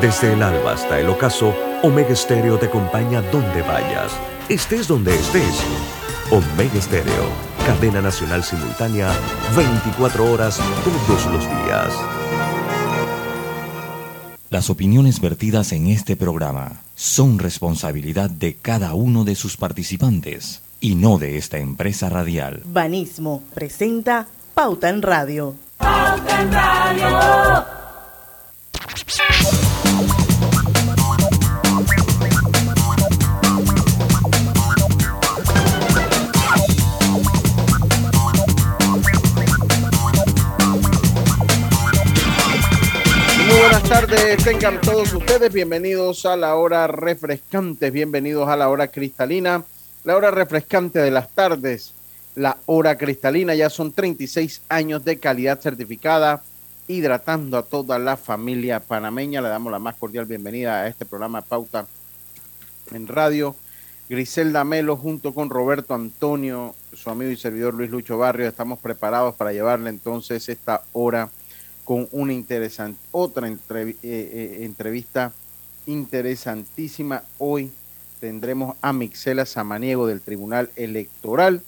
Desde el alba hasta el ocaso, Omega Stereo te acompaña donde vayas, estés donde estés. Omega Stereo, cadena nacional simultánea, 24 horas todos los días. Las opiniones vertidas en este programa son responsabilidad de cada uno de sus participantes y no de esta empresa radial. Banismo presenta Pauta en Radio. Pauta en Radio. Tengan todos ustedes bienvenidos a la hora refrescante, bienvenidos a la hora cristalina, la hora refrescante de las tardes, la hora cristalina, ya son 36 años de calidad certificada, hidratando a toda la familia panameña, le damos la más cordial bienvenida a este programa Pauta en Radio. Griselda Melo junto con Roberto Antonio, su amigo y servidor Luis Lucho Barrio, estamos preparados para llevarle entonces esta hora con una interesante, otra eh, eh, entrevista interesantísima. Hoy tendremos a Mixela Samaniego del Tribunal Electoral.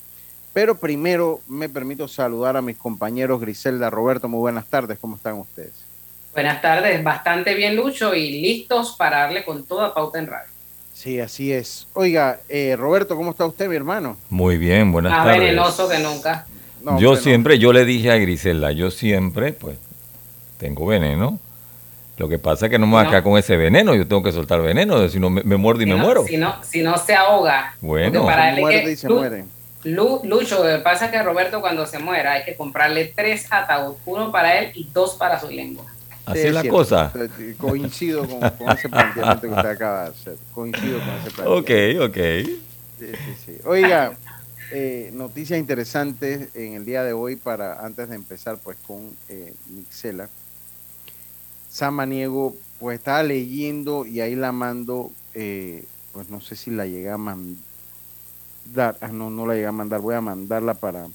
Pero primero me permito saludar a mis compañeros Griselda, Roberto, muy buenas tardes, ¿cómo están ustedes? Buenas tardes, bastante bien Lucho y listos para darle con toda pauta en radio. Sí, así es. Oiga, eh, Roberto, ¿cómo está usted, mi hermano? Muy bien, buenas tardes. Más venenoso que nunca. yo siempre, yo le dije a Griselda, yo siempre, pues, tengo veneno. Lo que pasa es que no me va a quedar con ese veneno, yo tengo que soltar veneno, si no me, muerde y me muero. Si no, si no se ahoga. Bueno, para muerde y se muere. Lucho, lo que pasa es que Roberto cuando se muera hay que comprarle tres ataúdes, uno para él y dos para su lengua. Así es la cosa. Coincido con, ese planteamiento que usted acaba de hacer. Coincido con ese planteamiento. Ok, ok. Sí, sí, sí. Oiga, eh, noticias interesantes en el día de hoy para, antes de empezar pues con eh, Mixela. Samaniego, pues estaba leyendo y ahí la mando, eh, pues no sé si la llega a mandar, ah, no, no la llega a mandar, voy a mandarla para,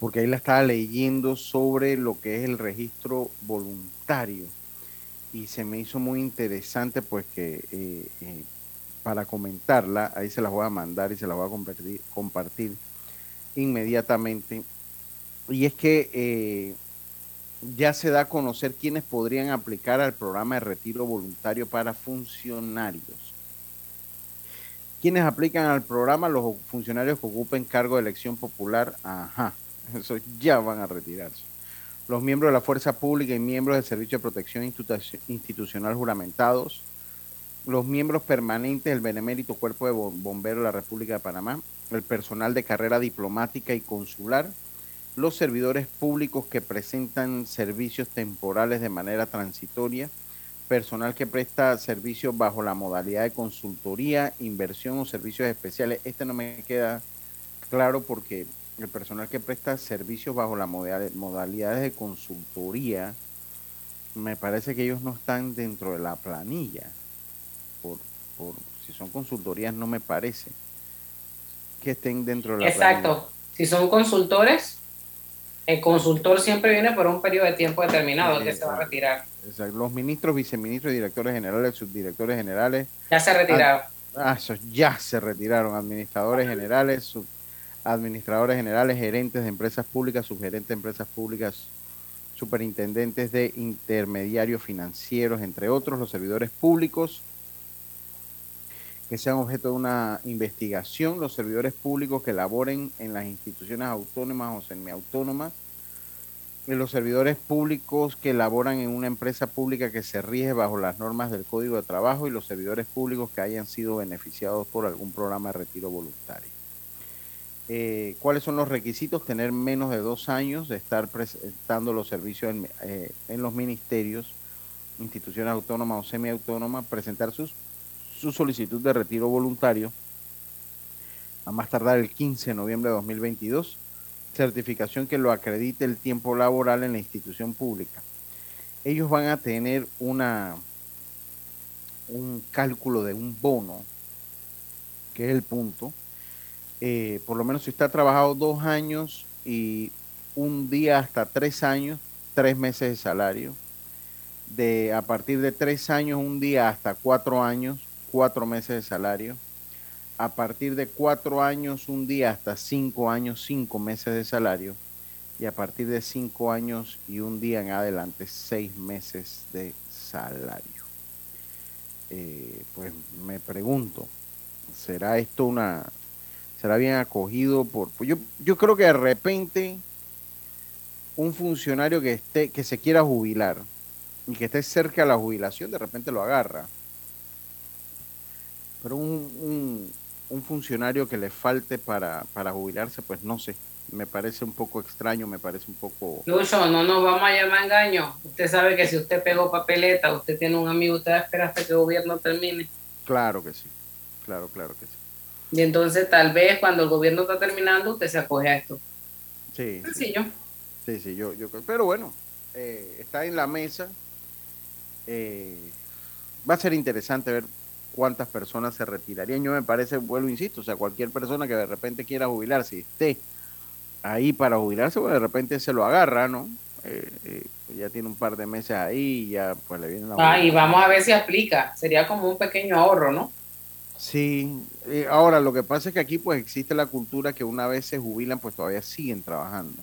porque ahí la estaba leyendo sobre lo que es el registro voluntario y se me hizo muy interesante pues que eh, eh, para comentarla, ahí se la voy a mandar y se la voy a compartir inmediatamente. Y es que ya se da a conocer quiénes podrían aplicar al programa de retiro voluntario para funcionarios. ¿Quiénes aplican al programa? Los funcionarios que ocupen cargo de elección popular. Ajá, eso ya van a retirarse. Los miembros de la fuerza pública y miembros del Servicio de Protección Institucional juramentados. Los miembros permanentes del Benemérito Cuerpo de Bomberos de la República de Panamá. El personal de carrera diplomática y consular los servidores públicos que presentan servicios temporales de manera transitoria, personal que presta servicios bajo la modalidad de consultoría, inversión o servicios especiales. Este no me queda claro porque el personal que presta servicios bajo la modalidad de consultoría, me parece que ellos no están dentro de la planilla. Por, por si son consultorías, no me parece que estén dentro de la planilla. Exacto. Si son consultores, el consultor siempre viene por un periodo de tiempo determinado que se va a retirar. Los ministros, viceministros, directores generales, subdirectores generales. Ya se retiraron. Ah, esos ya se retiraron. Administradores generales, subadministradores generales, gerentes de empresas públicas, subgerentes de empresas públicas, superintendentes de intermediarios financieros, entre otros, los servidores públicos que sean objeto de una investigación, los servidores públicos que laboren en las instituciones autónomas o semiautónomas, los servidores públicos que laboran en una empresa pública que se rige bajo las normas del Código de Trabajo y los servidores públicos que hayan sido beneficiados por algún programa de retiro voluntario. Eh, ¿Cuáles son los requisitos? Tener menos de dos años de estar prestando los servicios en, eh, en los ministerios, instituciones autónomas o semiautónomas, presentar sus su solicitud de retiro voluntario a más tardar el 15 de noviembre de 2022, certificación que lo acredite el tiempo laboral en la institución pública. Ellos van a tener una un cálculo de un bono, que es el punto. Eh, por lo menos si usted ha trabajado dos años y un día hasta tres años, tres meses de salario, de a partir de tres años, un día hasta cuatro años, cuatro meses de salario. A partir de cuatro años, un día hasta cinco años, cinco meses de salario. Y a partir de cinco años y un día en adelante, seis meses de salario. Eh, pues me pregunto, ¿será esto una, será bien acogido por, pues yo, yo creo que de repente un funcionario que esté, que se quiera jubilar y que esté cerca de la jubilación, de repente lo agarra. Pero un, un, funcionario que le falte para, para jubilarse, pues no sé, me parece un poco extraño, me parece un poco... Lucho, no nos vamos a llamar engaño. Usted sabe que si usted pegó papeleta, usted tiene un amigo, usted espera hasta que el gobierno termine. Claro que sí, claro, claro que sí. Y entonces tal vez cuando el gobierno está terminando, usted se acoge a esto. Sí. Sencillo. Sí, sí, yo, yo Pero bueno, eh, está en la mesa. Eh, va a ser interesante ver cuántas personas se retirarían. Yo me parece, vuelvo, insisto, o sea, cualquier persona que de repente quiera jubilarse y esté ahí para jubilarse, pues de repente se lo agarra, ¿no? Eh, ya tiene un par de meses ahí y ya pues le viene la... Ah, y vamos a ver si aplica. Sería como un pequeño ahorro, ¿no? Sí, ahora lo que pasa es que aquí pues existe la cultura que una vez se jubilan pues todavía siguen trabajando.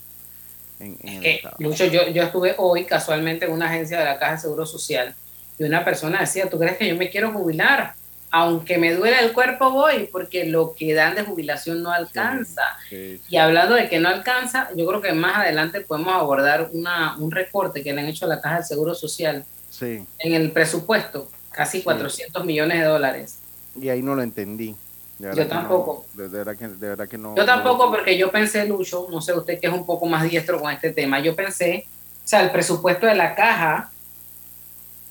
En, eh, yo, yo estuve hoy casualmente en una agencia de la Caja de Seguro Social y una persona decía, ¿tú crees que yo me quiero jubilar? Aunque me duele el cuerpo voy porque lo que dan de jubilación no alcanza. Y hablando de que no alcanza, yo creo que más adelante podemos abordar una, un recorte que le han hecho a la Caja de Seguro Social en el presupuesto, casi 400 millones de dólares y ahí no lo entendí. Yo tampoco. de, verdad que, de, verdad que, no. Yo tampoco, porque yo pensé, Lucho, no sé usted que es un poco más diestro con este tema, yo pensé, o sea, el presupuesto de la caja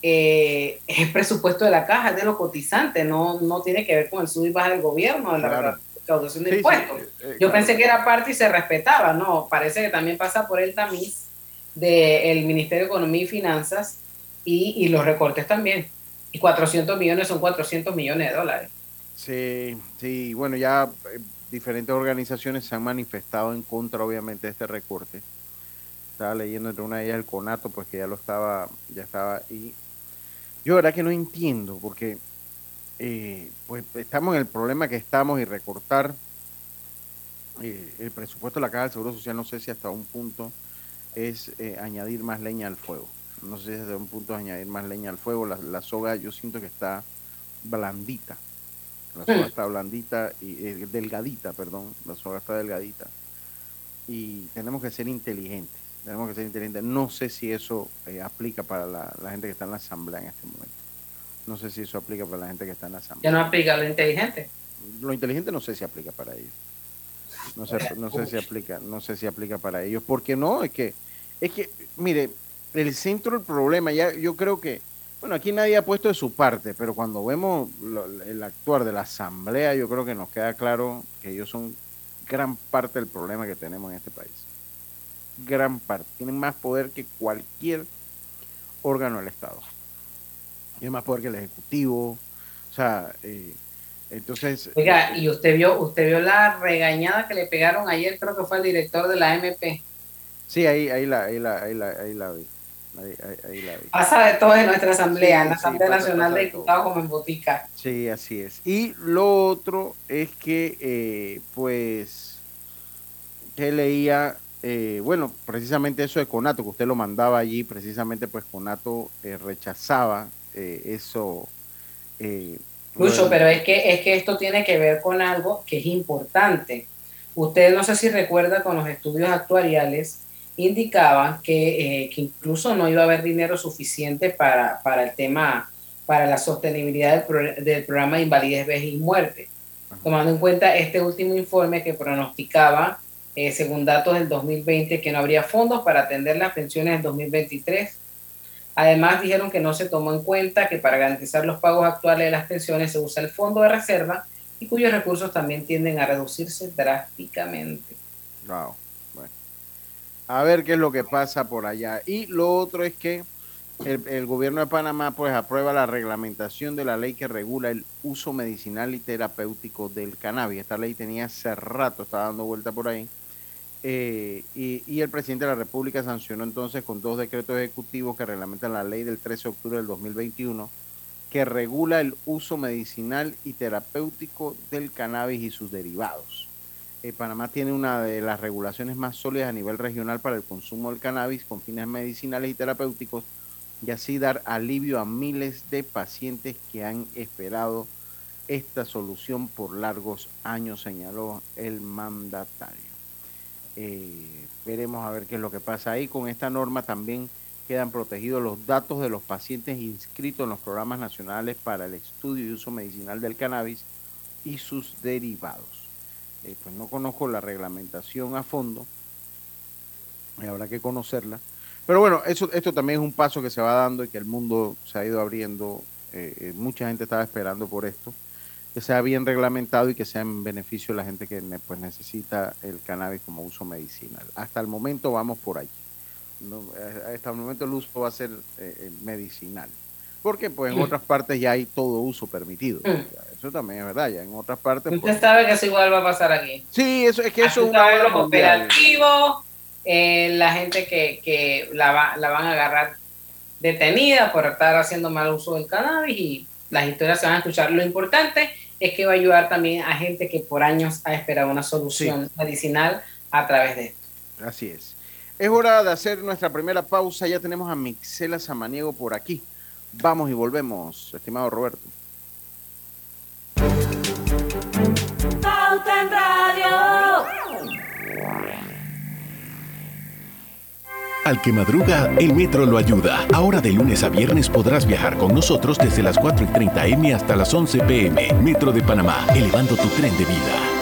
eh, es el presupuesto de la caja, es de los cotizantes, no, no tiene que ver con el sub y baja del gobierno, de la recaudación de impuestos. Eh, yo pensé que era parte y se respetaba, no, parece que también pasa por el tamiz del Ministerio de Economía y Finanzas y, y los recortes también. Y 400 millones son 400 millones de dólares. Sí, sí, bueno, ya eh, diferentes organizaciones se han manifestado en contra, obviamente, de este recorte. Estaba leyendo entre una de ellas el Conato, pues que ya lo estaba, ya estaba. Y yo, verdad que no entiendo, porque eh, pues estamos en el problema que estamos y recortar eh, el presupuesto de la Caja del Seguro Social, no sé si hasta un punto es añadir más leña al fuego no sé si desde un punto de añadir más leña al fuego. La, soga yo siento que está blandita. La soga mm. está blandita y eh, delgadita, perdón. La soga está delgadita. Y tenemos que ser inteligentes. Tenemos que ser inteligentes. No sé si eso eh, aplica para la, gente que está en la asamblea en este momento. No sé si eso aplica para la gente que está en la asamblea. ¿Ya no aplica lo inteligente? Lo inteligente no sé si aplica para ellos. No sé, no sé si aplica, no sé si aplica para ellos. Porque no, es que, es que, mire, el centro del problema, ya yo creo que, bueno, aquí nadie ha puesto de su parte, pero cuando vemos el actuar de la Asamblea, yo creo que nos queda claro que ellos son gran parte del problema que tenemos en este país. Gran parte. Tienen más poder que cualquier órgano del Estado. Tienen más poder que el Ejecutivo. O sea, eh, entonces... Oiga, y usted vio, usted vio la regañada que le pegaron ayer, creo que fue el director de la MP. Sí, ahí, ahí, la, ahí, la, ahí, la, ahí la vi. Pasa de todo en nuestra asamblea, en la Asamblea Nacional de Diputados como en botica. Sí, así es. Y lo otro es que, eh, pues, que leía, eh, bueno, precisamente eso de Conato, que usted lo mandaba allí, precisamente pues Conato eh, rechazaba eso. Mucho, pero es que, es que esto tiene que ver con algo que es importante. Usted no sé si recuerda con los estudios actuariales, indicaban que, eh, que, incluso no iba a haber dinero suficiente para, para el tema, para la sostenibilidad del, programa de invalidez, vejez y muerte, tomando en cuenta este último informe que pronosticaba, eh, según datos del 2020, que no habría fondos para atender las pensiones del 2023. Además, dijeron que no se tomó en cuenta que para garantizar los pagos actuales de las pensiones se usa el fondo de reserva y cuyos recursos también tienden a reducirse drásticamente. Wow a ver qué es lo que pasa por allá. Y lo otro es que el, gobierno de Panamá pues aprueba la reglamentación de la ley que regula el uso medicinal y terapéutico del cannabis. Esta ley tenía hace rato, estaba dando vuelta por ahí. Eh, y, el presidente de la República sancionó entonces con dos decretos ejecutivos que reglamentan la ley del 13 de octubre del 2021 que regula el uso medicinal y terapéutico del cannabis y sus derivados. Eh, Panamá tiene una de las regulaciones más sólidas a nivel regional para el consumo del cannabis con fines medicinales y terapéuticos y así dar alivio a miles de pacientes que han esperado esta solución por largos años, señaló el mandatario. Eh, veremos a ver qué es lo que pasa ahí. Con esta norma también quedan protegidos los datos de los pacientes inscritos en los programas nacionales para el estudio y uso medicinal del cannabis y sus derivados. Eh, pues no conozco la reglamentación a fondo, y habrá que conocerla. Pero bueno, eso, esto también es un paso que se va dando y que el mundo se ha ido abriendo. Eh, mucha gente estaba esperando por esto que sea bien reglamentado y que sea en beneficio de la gente que pues, necesita el cannabis como uso medicinal. Hasta el momento vamos por allí. Eh, hasta el momento el uso va a ser eh, eh, medicinal. Porque pues en otras partes ya hay todo uso permitido. Mm. Eso también es verdad, ya en otras partes... Usted pues sabe que eso igual va a pasar aquí. Sí, eso es que eso es una... Los operativos, la gente que, que la, la van a agarrar detenida por estar haciendo mal uso del cannabis y las historias se van a escuchar. Lo importante es que va a ayudar también a gente que por años ha esperado una solución medicinal a través de esto. Así es. Es hora de hacer nuestra primera pausa. Ya tenemos a Mixela Samaniego por aquí. Vamos y volvemos, estimado Roberto. Pauta en Radio. Al que madruga, el metro lo ayuda. Ahora de lunes a viernes podrás viajar con nosotros desde las 4 y 30 M hasta las 11 PM. Metro de Panamá, elevando tu tren de vida.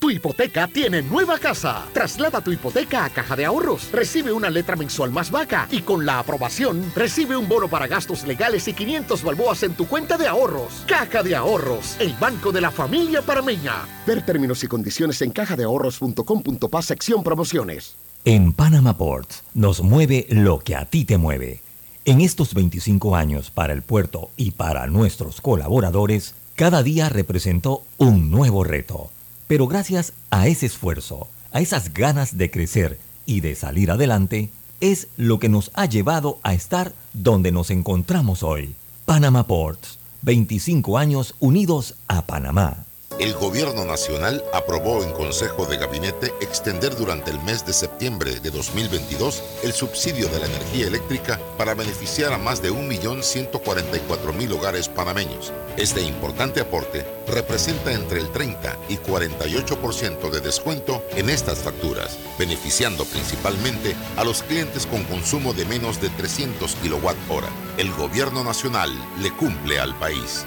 Tu hipoteca tiene nueva casa. Traslada tu hipoteca a Caja de Ahorros. Recibe una letra mensual más vaca y con la aprobación recibe un bono para gastos legales y 500 balboas en tu cuenta de ahorros. Caja de Ahorros, el banco de la familia parameña. Ver términos y condiciones en cajadeahorros.com.pa sección promociones. En Panama Ports nos mueve lo que a ti te mueve. En estos 25 años para el puerto y para nuestros colaboradores, cada día representó un nuevo reto. Pero gracias a ese esfuerzo, a esas ganas de crecer y de salir adelante, es lo que nos ha llevado a estar donde nos encontramos hoy. Panama Ports, 25 años unidos a Panamá el Gobierno Nacional aprobó en Consejo de Gabinete extender durante el mes de septiembre de 2022 el subsidio de la energía eléctrica para beneficiar a más de 1.144.000 hogares panameños. Este importante aporte representa entre el 30 y 48% de descuento en estas facturas, beneficiando principalmente a los clientes con consumo de menos de 300 kWh. El Gobierno Nacional le cumple al país.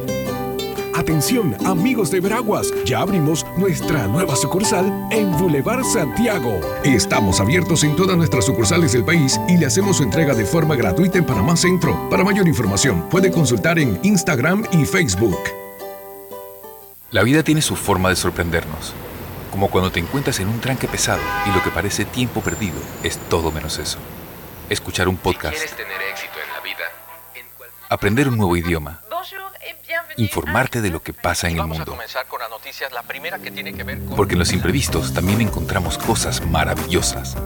Atención, amigos de Veraguas, ya abrimos nuestra nueva sucursal en Boulevard Santiago. Estamos abiertos en todas nuestras sucursales del país y le hacemos su entrega de forma gratuita en Panamá Centro. Para mayor información, puede consultar en Instagram y Facebook. La vida tiene su forma de sorprendernos, como cuando te encuentras en un tranque pesado y lo que parece tiempo perdido es todo menos eso. Escuchar un podcast. tener éxito en la vida, aprender un nuevo idioma informarte de lo que pasa en el mundo. Porque en los imprevistos también encontramos cosas maravillosas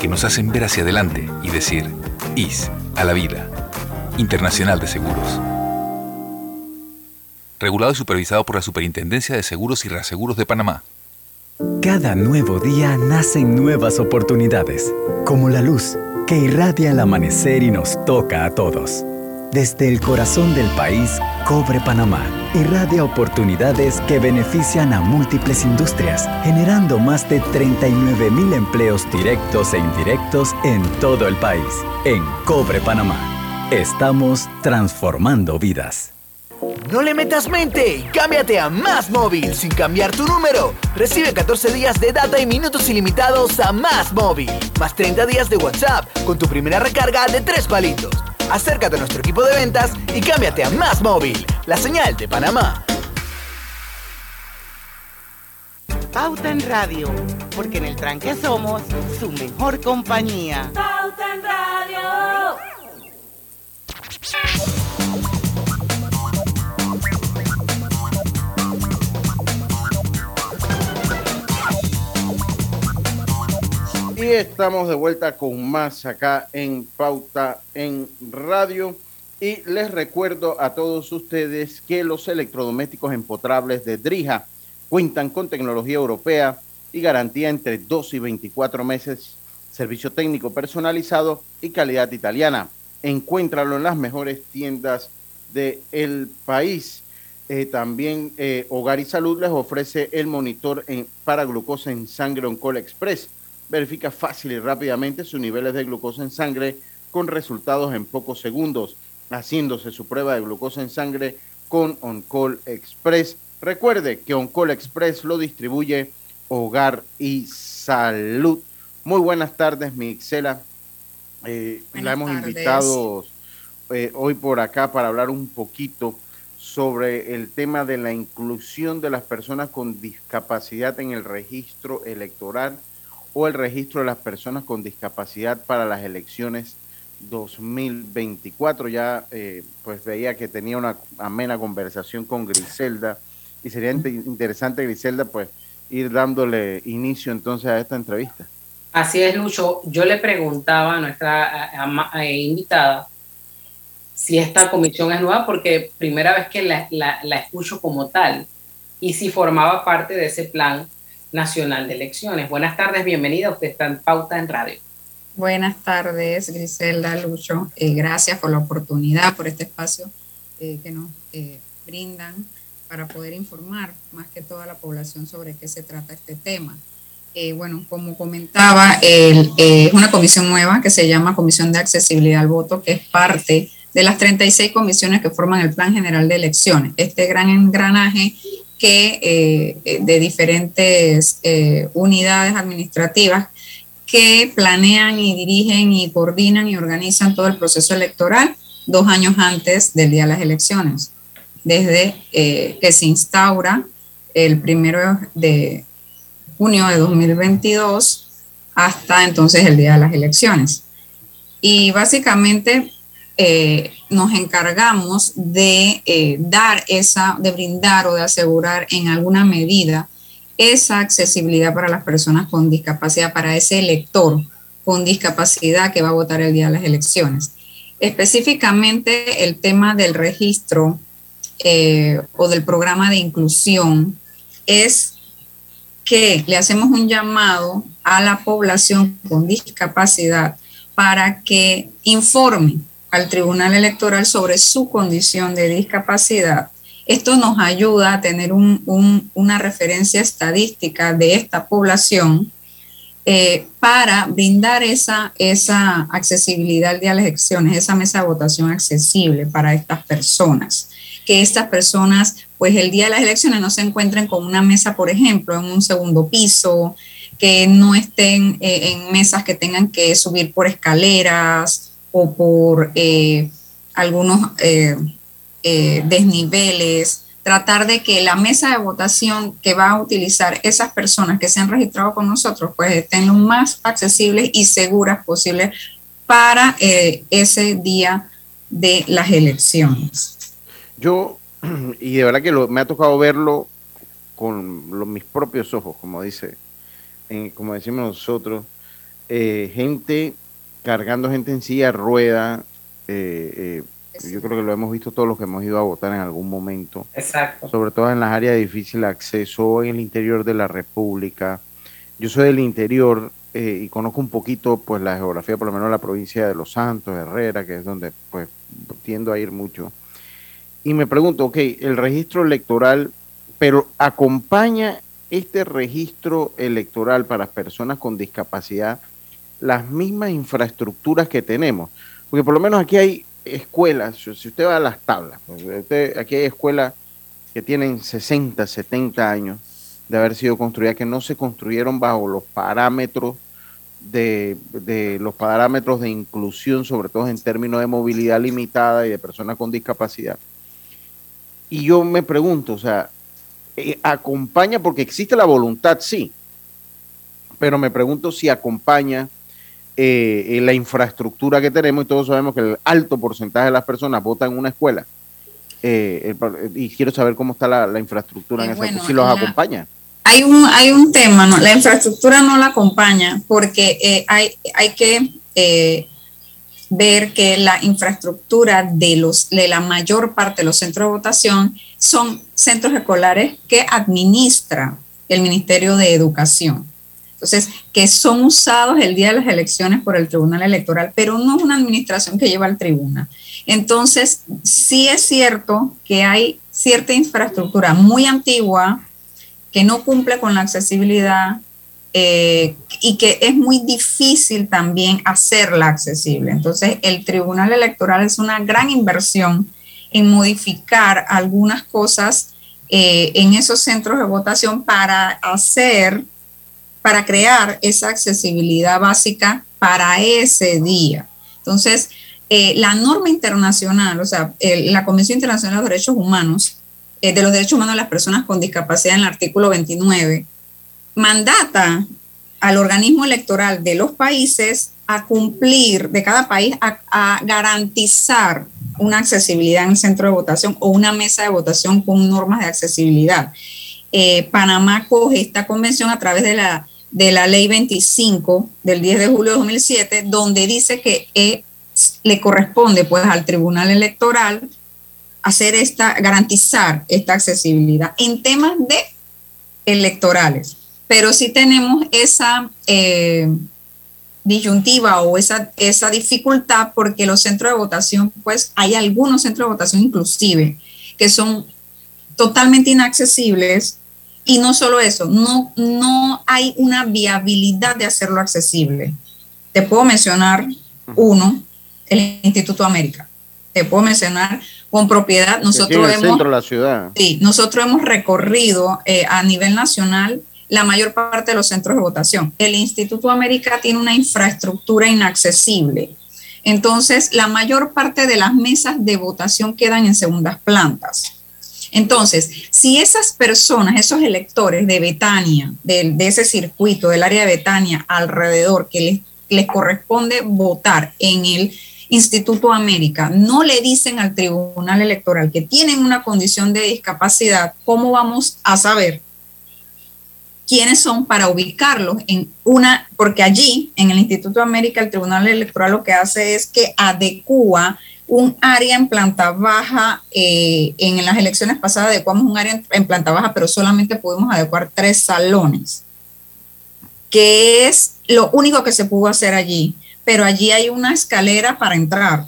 que nos hacen ver hacia adelante y decir, IS a la vida. Internacional de Seguros. Regulado y supervisado por la Superintendencia de Seguros y Reaseguros de Panamá. Cada nuevo día nacen nuevas oportunidades, como la luz que irradia el amanecer y nos toca a todos. Desde el corazón del país, Cobre Panamá irradia oportunidades que benefician a múltiples industrias, generando más de 39 mil empleos directos e indirectos en todo el país. En Cobre Panamá, estamos transformando vidas. No le metas mente cámbiate a Más Móvil sin cambiar tu número. Recibe 14 días de data y minutos ilimitados a Más Móvil. Más 30 días de WhatsApp con tu primera recarga de 3 palitos. Acércate a nuestro equipo de ventas y cámbiate a Más Móvil, la señal de Panamá. Pauta en Radio, porque en el tranque somos su mejor compañía. Pauta en Radio. Y estamos de vuelta con más acá en Pauta en Radio. Y les recuerdo a todos ustedes que los electrodomésticos empotrables de Drija cuentan con tecnología europea y garantía entre 2 y 24 meses, servicio técnico personalizado y calidad italiana. Encuéntralo en las mejores tiendas del país. Eh, también eh, Hogar y Salud les ofrece el monitor para glucosa en sangre Oncol Express verifica fácil y rápidamente sus niveles de glucosa en sangre con resultados en pocos segundos, haciéndose su prueba de glucosa en sangre con OnCall Express. Recuerde que OnCall Express lo distribuye Hogar y Salud. Muy buenas tardes, Mixela. Eh, la hemos tardes. invitado eh, hoy por acá para hablar un poquito sobre el tema de la inclusión de las personas con discapacidad en el registro electoral o el registro de las personas con discapacidad para las elecciones 2024. Ya eh, pues veía que tenía una amena conversación con Griselda y sería inte- interesante, Griselda, pues ir dándole inicio entonces a esta entrevista. Así es, Lucho. Yo le preguntaba a nuestra a- ama- a- invitada si esta comisión es nueva, porque primera vez que la, la- la escucho como tal, y si formaba parte de ese plan nacional de elecciones. Buenas tardes, bienvenida. Usted está en Pauta en Radio. Buenas tardes, Griselda, Lucho. Eh, gracias por la oportunidad, por este espacio eh, que nos eh, brindan para poder informar más que toda la población sobre qué se trata este tema. Eh, bueno, como comentaba, el- eh, es una comisión nueva que se llama Comisión de Accesibilidad al Voto, que es parte de las 36 comisiones que forman el Plan General de Elecciones. Este gran engranaje que eh, de diferentes eh, unidades administrativas que planean y dirigen y coordinan y organizan todo el proceso electoral dos años antes del día de las elecciones, desde eh, que se instaura el primero de junio de 2022 hasta entonces el día de las elecciones. Y básicamente eh, nos encargamos de eh, dar esa, de brindar o de asegurar en alguna medida esa accesibilidad para las personas con discapacidad, para ese elector con discapacidad que va a votar el día de las elecciones. Específicamente el tema del registro eh, o del programa de inclusión es que le hacemos un llamado a la población con discapacidad para que informe al Tribunal Electoral sobre su condición de discapacidad. Esto nos ayuda a tener un- un- una referencia estadística de esta población eh, para brindar esa, accesibilidad de las elecciones, esa mesa de votación accesible para estas personas. Que estas personas, pues el día de las elecciones no se encuentren con una mesa, por ejemplo, en un segundo piso, que no estén eh, en mesas que tengan que subir por escaleras o por eh, algunos eh, eh, desniveles, tratar de que la mesa de votación que va a utilizar esas personas que se han registrado con nosotros, pues estén lo más accesibles y seguras posibles para ese día de las elecciones. Yo, y de verdad que me ha tocado verlo con lo- mis propios ojos, como dice, como decimos nosotros, gente cargando gente en silla rueda, eh, eh, yo creo que lo hemos visto todos los que hemos ido a votar en algún momento, Exacto. sobre todo en las áreas de difícil acceso, en el interior de la República. Yo soy del interior eh, y conozco un poquito pues la geografía, por lo menos la provincia de Los Santos, Herrera, que es donde pues tiendo a ir mucho. Y me pregunto, ok, el registro electoral, pero acompaña este registro electoral para personas con discapacidad las mismas infraestructuras que tenemos. Porque por lo menos aquí hay escuelas, si usted va a las tablas, pues, aquí hay escuelas que tienen 60, 70 años de haber sido construidas, que no se construyeron bajo los parámetros de, de los parámetros de inclusión, sobre todo en términos de movilidad limitada y de personas con discapacidad. Y yo me pregunto, o sea, eh, acompaña, porque existe la voluntad, sí, pero me pregunto si acompaña eh, la infraestructura que tenemos y todos sabemos que el alto porcentaje de las personas votan en una escuela. Eh, el y quiero saber cómo está la, la infraestructura en Eh, esa, bueno, si los la- acompaña. Hay un, hay un tema, ¿no? La infraestructura no la acompaña porque eh, hay, hay que eh, ver que la infraestructura de, los, de la mayor parte de los centros de votación son centros escolares que administra el Ministerio de Educación. Entonces, que son usados el día de las elecciones por el Tribunal Electoral, pero no es una administración que lleva al tribunal. Entonces, sí es cierto que hay cierta infraestructura muy antigua que no cumple con la accesibilidad eh, y que es muy difícil también hacerla accesible. Entonces, el Tribunal Electoral es una gran inversión en modificar algunas cosas eh, en esos centros de votación para hacer, para crear esa accesibilidad básica para ese día. Entonces, eh, la norma internacional, o sea, la Convención Internacional de los Derechos Humanos, eh, de los Derechos Humanos de las Personas con Discapacidad en el artículo 29, mandata al organismo electoral de los países a cumplir, de cada país, a, a garantizar una accesibilidad en el centro de votación o una mesa de votación con normas de accesibilidad. Eh, Panamá coge esta convención a través de la, de la ley 25 del 10 de julio de 2007, donde dice que eh, le corresponde pues al Tribunal Electoral hacer esta, garantizar esta accesibilidad en temas de electorales. Pero sí tenemos esa eh, disyuntiva o esa, esa dificultad porque los centros de votación, pues hay algunos centros de votación inclusive que son totalmente inaccesibles y no solo eso, no, no hay una viabilidad de hacerlo accesible. Te puedo mencionar uno, el Instituto América. Te puedo mencionar con propiedad. Aquí en Nosotros el hemos, centro de la ciudad. Sí, nosotros hemos recorrido eh, a nivel nacional la mayor parte de los centros de votación. El Instituto América tiene una infraestructura inaccesible. Entonces, la mayor parte de las mesas de votación quedan en segundas plantas. Entonces, si esas personas, esos electores de Betania, de, ese circuito, del área de Betania alrededor, que les, corresponde votar en el Instituto América, no le dicen al Tribunal Electoral que tienen una condición de discapacidad, ¿cómo vamos a saber quiénes son para ubicarlos en una, porque allí, en el Instituto América, el Tribunal Electoral lo que hace es que adecúa un área en planta baja, eh, en las elecciones pasadas adecuamos un área en, en planta baja, pero solamente pudimos adecuar tres salones, que es lo único que se pudo hacer allí, pero allí hay una escalera para entrar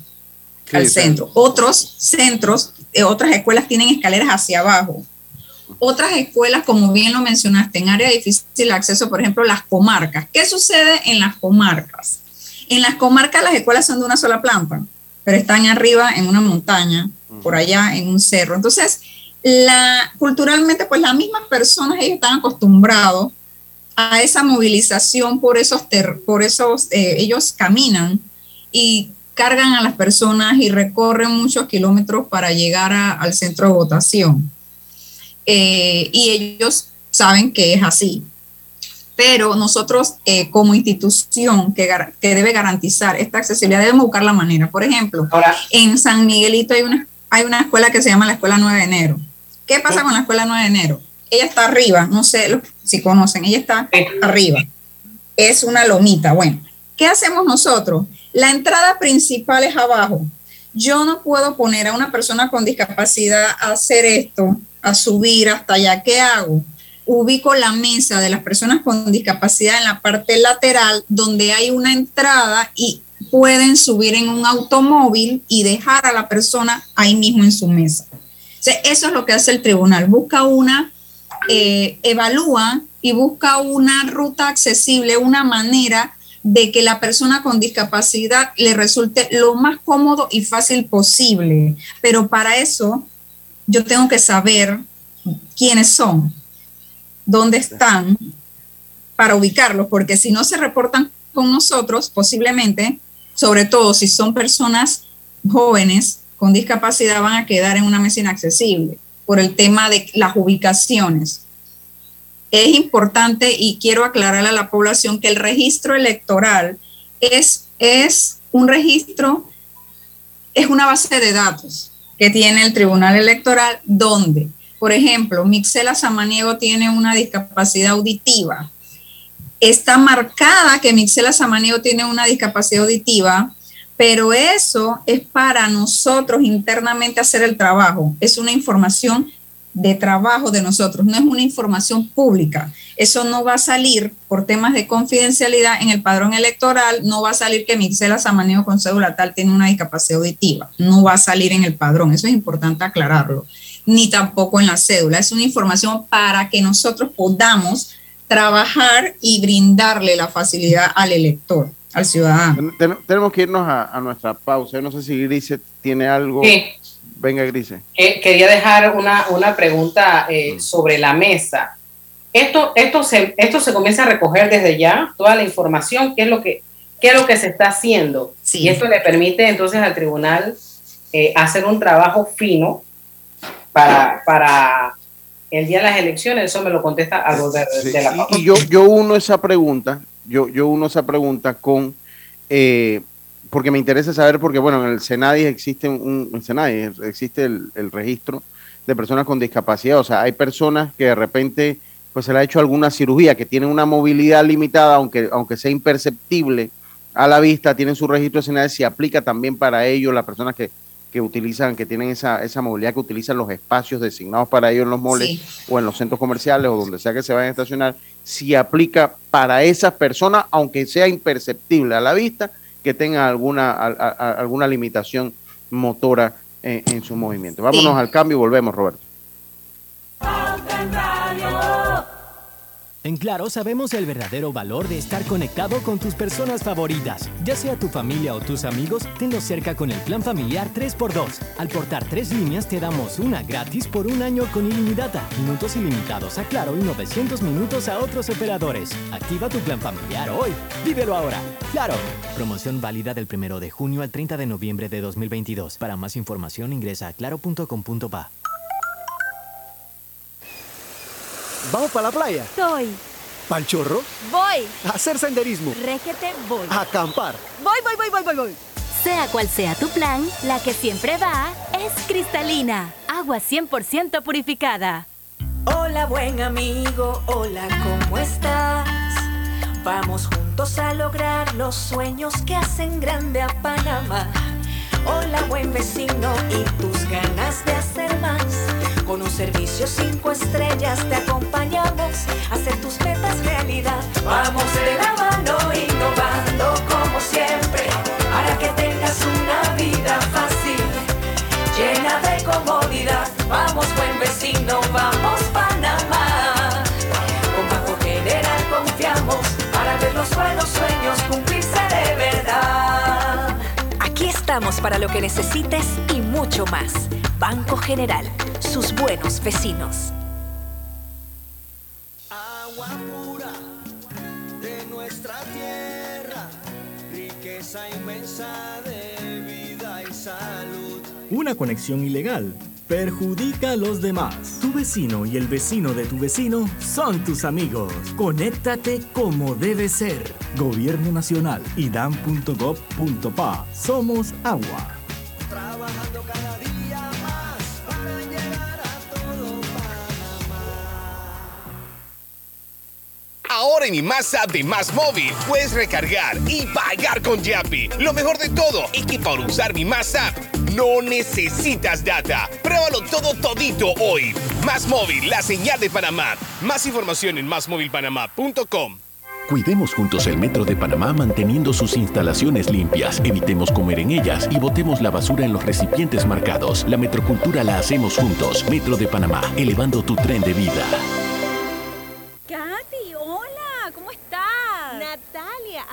Sí, al sí. centro. Otros centros, eh, otras escuelas tienen escaleras hacia abajo. Otras escuelas, como bien lo mencionaste, en área de difícil acceso, por ejemplo, las comarcas. ¿Qué sucede en las comarcas? En las comarcas las escuelas son de una sola planta, pero están arriba en una montaña, por allá en un cerro. Entonces, la, culturalmente, pues las mismas personas, ellos están acostumbrados a esa movilización por esos, ter- por esos eh, ellos caminan y cargan a las personas y recorren muchos kilómetros para llegar a- al centro de votación. Eh, y ellos saben que es así. Pero nosotros eh, como institución que, debe garantizar esta accesibilidad debemos buscar la manera. Por ejemplo, en San Miguelito hay una, hay una escuela que se llama la Escuela 9 de Enero. ¿Qué pasa con la Escuela 9 de Enero? Ella está arriba, no sé si conocen, ella está arriba. Es una lomita. Bueno, ¿qué hacemos nosotros? La entrada principal es abajo. Yo no puedo poner a una persona con discapacidad a hacer esto, a subir hasta allá. ¿Qué hago? Ubico la mesa de las personas con discapacidad en la parte lateral donde hay una entrada y pueden subir en un automóvil y dejar a la persona ahí mismo en su mesa. Eso es lo que hace el tribunal. Busca una, eh, evalúa y busca una ruta accesible, una manera de que la persona con discapacidad le resulte lo más cómodo y fácil posible. Pero para eso yo tengo que saber quiénes son, dónde están, para ubicarlos, porque si no se reportan con nosotros, posiblemente, sobre todo si son personas jóvenes con discapacidad, van a quedar en una mesa inaccesible por el tema de las ubicaciones. Es importante y quiero aclararle a la población que el registro electoral es, es un registro, es una base de datos que tiene el Tribunal Electoral donde, por ejemplo, Mixela Samaniego tiene una discapacidad auditiva. Está marcada que Mixela Samaniego tiene una discapacidad auditiva, pero eso es para nosotros internamente hacer el trabajo. Es una información de trabajo de nosotros, no es una información pública. Eso no va a salir por temas de confidencialidad en el padrón electoral, no va a salir que Mixela Samaniego con cédula tal tiene una discapacidad auditiva, no va a salir en el padrón, eso es importante aclararlo, ni tampoco en la cédula, es una información para que nosotros podamos trabajar y brindarle la facilidad al elector, al ciudadano. tenemos que irnos a, nuestra pausa, no sé si Grise tiene algo. Venga, Grise. quería dejar una, una pregunta eh, mm. sobre la mesa. Esto, esto, se, esto se comienza a recoger desde ya, toda la información, qué es lo que, qué es lo que se está haciendo. Y esto le permite entonces al tribunal eh, hacer un trabajo fino para, para el día de las elecciones. Eso me lo contesta al volver de la pausa. Y yo, yo uno esa pregunta, yo, yo uno esa pregunta con... Eh, porque me interesa saber, porque bueno, en el Senadi existe un, existe el, registro de personas con discapacidad, o sea, hay personas que de repente pues se le ha hecho alguna cirugía, que tienen una movilidad limitada, aunque, aunque sea imperceptible a la vista, tienen su registro de Senadi, se aplica también para ellos, las personas que, que utilizan, que tienen esa, esa movilidad, que utilizan los espacios designados para ellos en los moles o en los centros comerciales o donde sea que se vayan a estacionar, si aplica para esas personas, aunque sea imperceptible a la vista, que tengan alguna, alguna limitación motora en, su movimiento. Vámonos al cambio y volvemos, Roberto. En Claro sabemos el verdadero valor de estar conectado con tus personas favoritas. Ya sea tu familia o tus amigos, tenlos cerca con el plan familiar 3x2. Al portar tres líneas te damos una gratis por un año con ilimitada, minutos ilimitados a Claro y 900 minutos a otros operadores. Activa tu plan familiar hoy. Vívelo ahora. Claro. Promoción válida del 1 de junio al 30 de noviembre de 2022. Para más información ingresa a claro.com.pa. ¿Vamos para la playa? Soy. ¿Pal chorro? Voy. A hacer senderismo. Régete, voy. A acampar. Voy, voy, voy, voy, voy, voy. Sea cual sea tu plan, la que siempre va es cristalina. Agua 100% purificada. Hola, buen amigo. Hola, ¿cómo estás? Vamos juntos a lograr los sueños que hacen grande a Panamá. Hola, buen vecino. ¿Y tus ganas de hacer más? Con un servicio cinco estrellas te acompañamos a hacer tus metas realidad. Vamos de la mano innovando como siempre para que tengas una vida fácil, llena de comodidad. Vamos buen vecino, vamos estamos para lo que necesites y mucho más. Banco General sus buenos vecinos. Agua pura de nuestra tierra, riqueza inmensa de vida y salud. Una conexión ilegal perjudica a los demás. Tu vecino y el vecino de tu vecino son tus amigos. Conéctate como debe ser. Gobierno Nacional y dan.gov.pa. Somos agua. Trabajando Ahora en mi Más App de Más Móvil puedes recargar y pagar con Yapi. Lo mejor de todo es que para usar mi Más App no necesitas data. Pruébalo todo todito hoy. Más Móvil, la señal de Panamá. Más información en másmóvilpanamá.com. Cuidemos juntos el Metro de Panamá manteniendo sus instalaciones limpias. Evitemos comer en ellas y botemos la basura en los recipientes marcados. La metrocultura la hacemos juntos. Metro de Panamá, elevando tu tren de vida.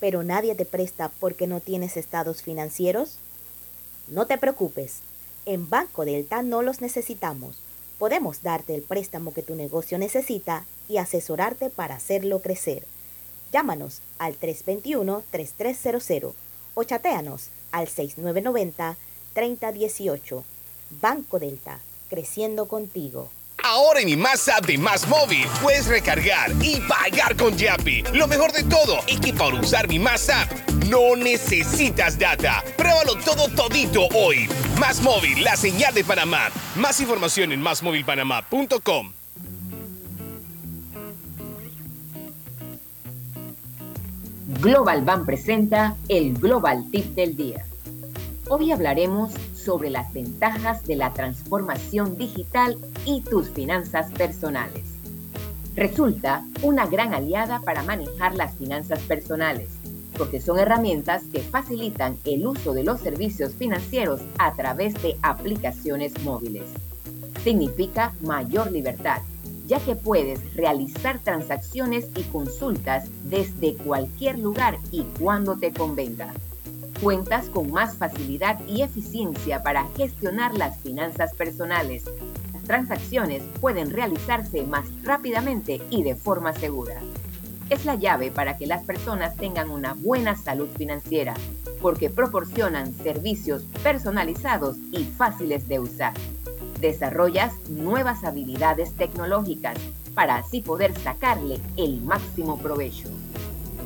Pero nadie te presta porque no tienes estados financieros? No te preocupes, en Banco Delta no los necesitamos. Podemos darte el préstamo que tu negocio necesita y asesorarte para hacerlo crecer. Llámanos al 321-3300 o chateanos al 6990-3018. Banco Delta, creciendo contigo. Ahora en mi Más App de Más Móvil puedes recargar y pagar con Yapi. Lo mejor de todo es que para usar mi Más App no necesitas data. Pruébalo todo todito hoy. Más Móvil, la señal de Panamá. Más información en másmóvilpanamá.com. Global Bank presenta el Global Tip del Día. Hoy hablaremos sobre las ventajas de la transformación digital y tus finanzas personales. Resulta una gran aliada para manejar las finanzas personales, porque son herramientas que facilitan el uso de los servicios financieros a través de aplicaciones móviles. Significa mayor libertad, ya que puedes realizar transacciones y consultas desde cualquier lugar y cuando te convenga cuentas con más facilidad y eficiencia para gestionar las finanzas personales. Las transacciones pueden realizarse más rápidamente y de forma segura. Es la llave para que las personas tengan una buena salud financiera, porque proporcionan servicios personalizados y fáciles de usar. Desarrollas nuevas habilidades tecnológicas para así poder sacarle el máximo provecho.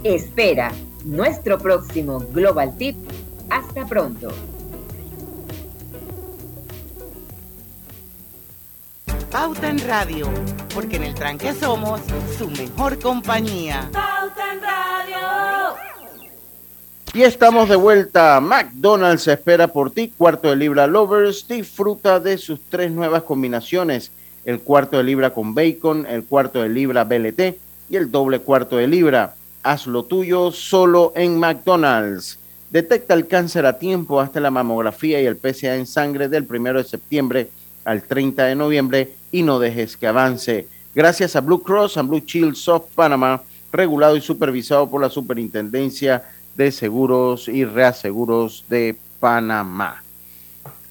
Espera nuestro próximo Global Tip. Hasta pronto. Pauta en Radio, porque en el tranque somos su mejor compañía. Pauta en Radio. Y estamos de vuelta. McDonald's espera por ti. Cuarto de libra Lovers. Disfruta de sus tres nuevas combinaciones. El cuarto de libra con bacon, el cuarto de libra BLT y el doble cuarto de libra. Haz lo tuyo solo en McDonald's. Detecta el cáncer a tiempo hasta la mamografía y el PSA en sangre del 1 de septiembre al 30 de noviembre y no dejes que avance. Gracias a Blue Cross and Blue Shield of Panama, regulado y supervisado por la Superintendencia de Seguros y Reaseguros de Panamá.